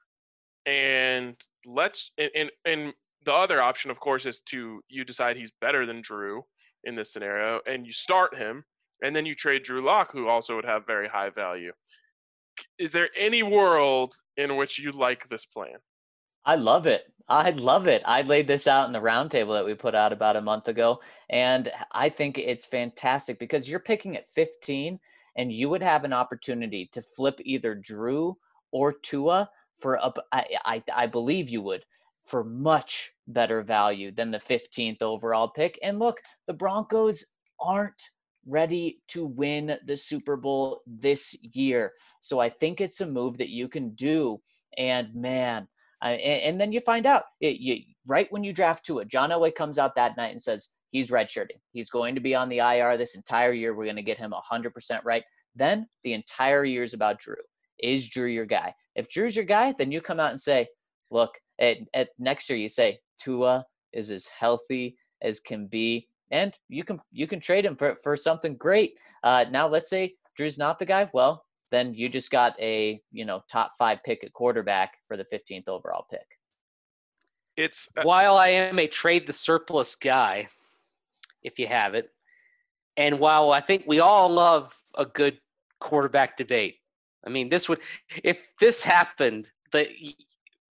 And let's and, and and the other option, of course, is to you decide he's better than Drew in this scenario, and you start him, and then you trade Drew Lock, who also would have very high value. Is there any world in which you like this plan? I love it. I love it. I laid this out in the roundtable that we put out about a month ago, and I think it's fantastic because you're picking at 15, and you would have an opportunity to flip either Drew or Tua for up. I, I I believe you would for much better value than the 15th overall pick. And look, the Broncos aren't ready to win the Super Bowl this year, so I think it's a move that you can do. And man, uh, and, then you find out it, you, right when you draft Tua, John Elway comes out that night and says he's redshirting. He's going to be on the IR this entire year. We're going to get him 100% right. Then the entire year is about Drew. Is Drew your guy? If Drew's your guy, then you come out and say, look, at, at next year you say Tua is as healthy as can be, and you can you can trade him for, for something great. Uh, now let's say Drew's not the guy. Well, then you just got a you know top five pick at quarterback for the 15th overall pick. It's uh, while I am a trade the surplus guy, if you have it, and while I think we all love a good quarterback debate, I mean this would if this happened, the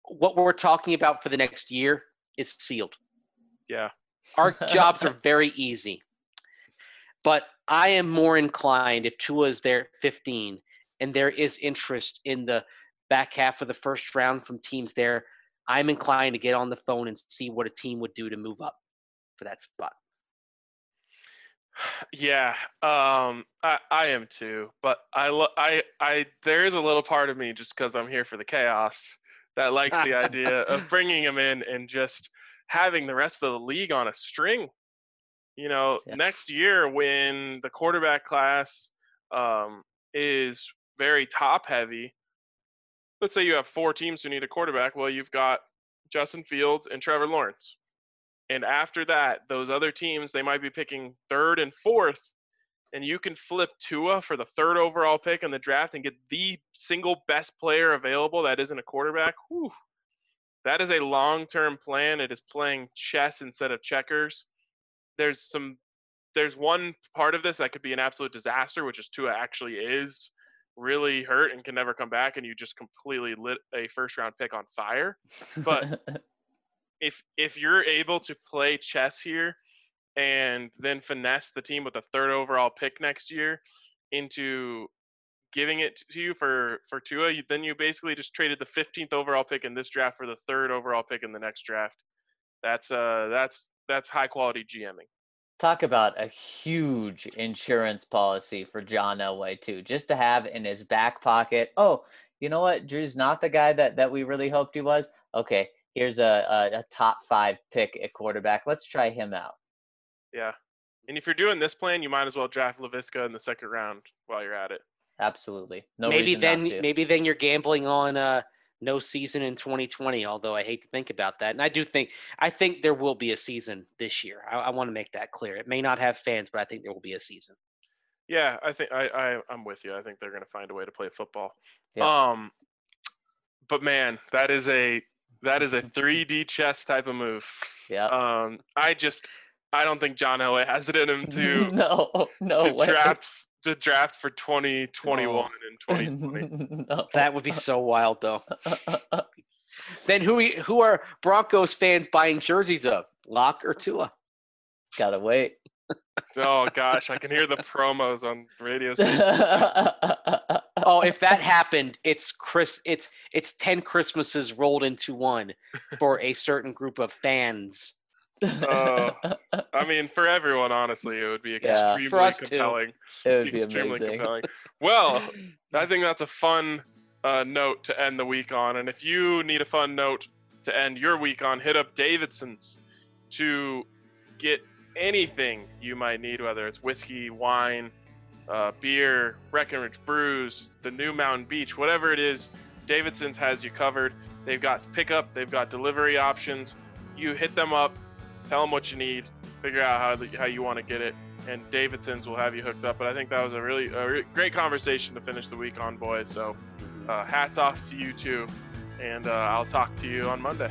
what we're talking about for the next year is sealed. Yeah, our <laughs> jobs are very easy, but I am more inclined if Tua is there 15 and there is interest in the back half of the first round from teams there, I'm inclined to get on the phone and see what a team would do to move up for that spot. <sighs> Yeah, um, I, I am too, but I, lo- I, I, there is a little part of me just because I'm here for the chaos that likes the <laughs> idea of bringing him in and just having the rest of the league on a string. You know, yes. next year when the quarterback class um, is very top heavy. Let's say you have four teams who need a quarterback. Well, you've got Justin Fields and Trevor Lawrence. And after that, those other teams, they might be picking third and fourth. And you can flip Tua for the third overall pick in the draft and get the single best player available that isn't a quarterback. Whew. That is a long term plan. It is playing chess instead of checkers. There's some there's one part of this that could be an absolute disaster, which is Tua actually is really hurt and can never come back and you just completely lit a first round pick on fire but <laughs> if if you're able to play chess here and then finesse the team with a third overall pick next year into giving it to you for for Tua, you, then you basically just traded the 15th overall pick in this draft for the third overall pick in the next draft. That's uh that's that's high quality GMing talk about a huge insurance policy for John Elway too, just to have in his back pocket. Oh, you know what? Drew's not the guy that that we really hoped he was. Okay, here's a, a, a top five pick at quarterback. Let's try him out. Yeah, and if you're doing this plan, you might as well draft Laviska in the second round while you're at it. Absolutely. No maybe then maybe then you're gambling on uh no season in 2020 although i hate to think about that. And i do think i think there will be a season this year. I, I want to make that clear. It may not have fans but i think there will be a season. Yeah i think i, I i'm with you. I think they're going to find a way to play football. Yeah. um but man that is a that is a <laughs> 3d chess type of move. Yeah um i just i don't think john elway has it in him to <laughs> no no to draft to draft for 2021 and 2020. <laughs> no. That would be so wild, though. <laughs> then who who are Broncos fans buying jerseys of? Lock or Tua? Gotta wait. oh gosh, I can hear the promos on radio. oh, if that happened, it's Chris. It's it's ten Christmases rolled into one for a certain group of fans uh, I <laughs> mean, for everyone, honestly, it would be extremely yeah, compelling. Too. It would be extremely amazing. compelling. Well, I <laughs> think that's a fun uh, note to end the week on. And if you need a fun note to end your week on, hit up Davidson's to get anything you might need, whether it's whiskey, wine, uh, beer, Breckenridge brews, the new Mountain Beach, whatever it is, Davidson's has you covered. They've got pickup, they've got delivery options. You hit them up, tell them what you need, figure out how, how you want to get it, and Davidson's will have you hooked up. But I think that was a really, a great conversation to finish the week on, boys. So mm-hmm. uh, hats off to you too, and uh, I'll talk to you on Monday.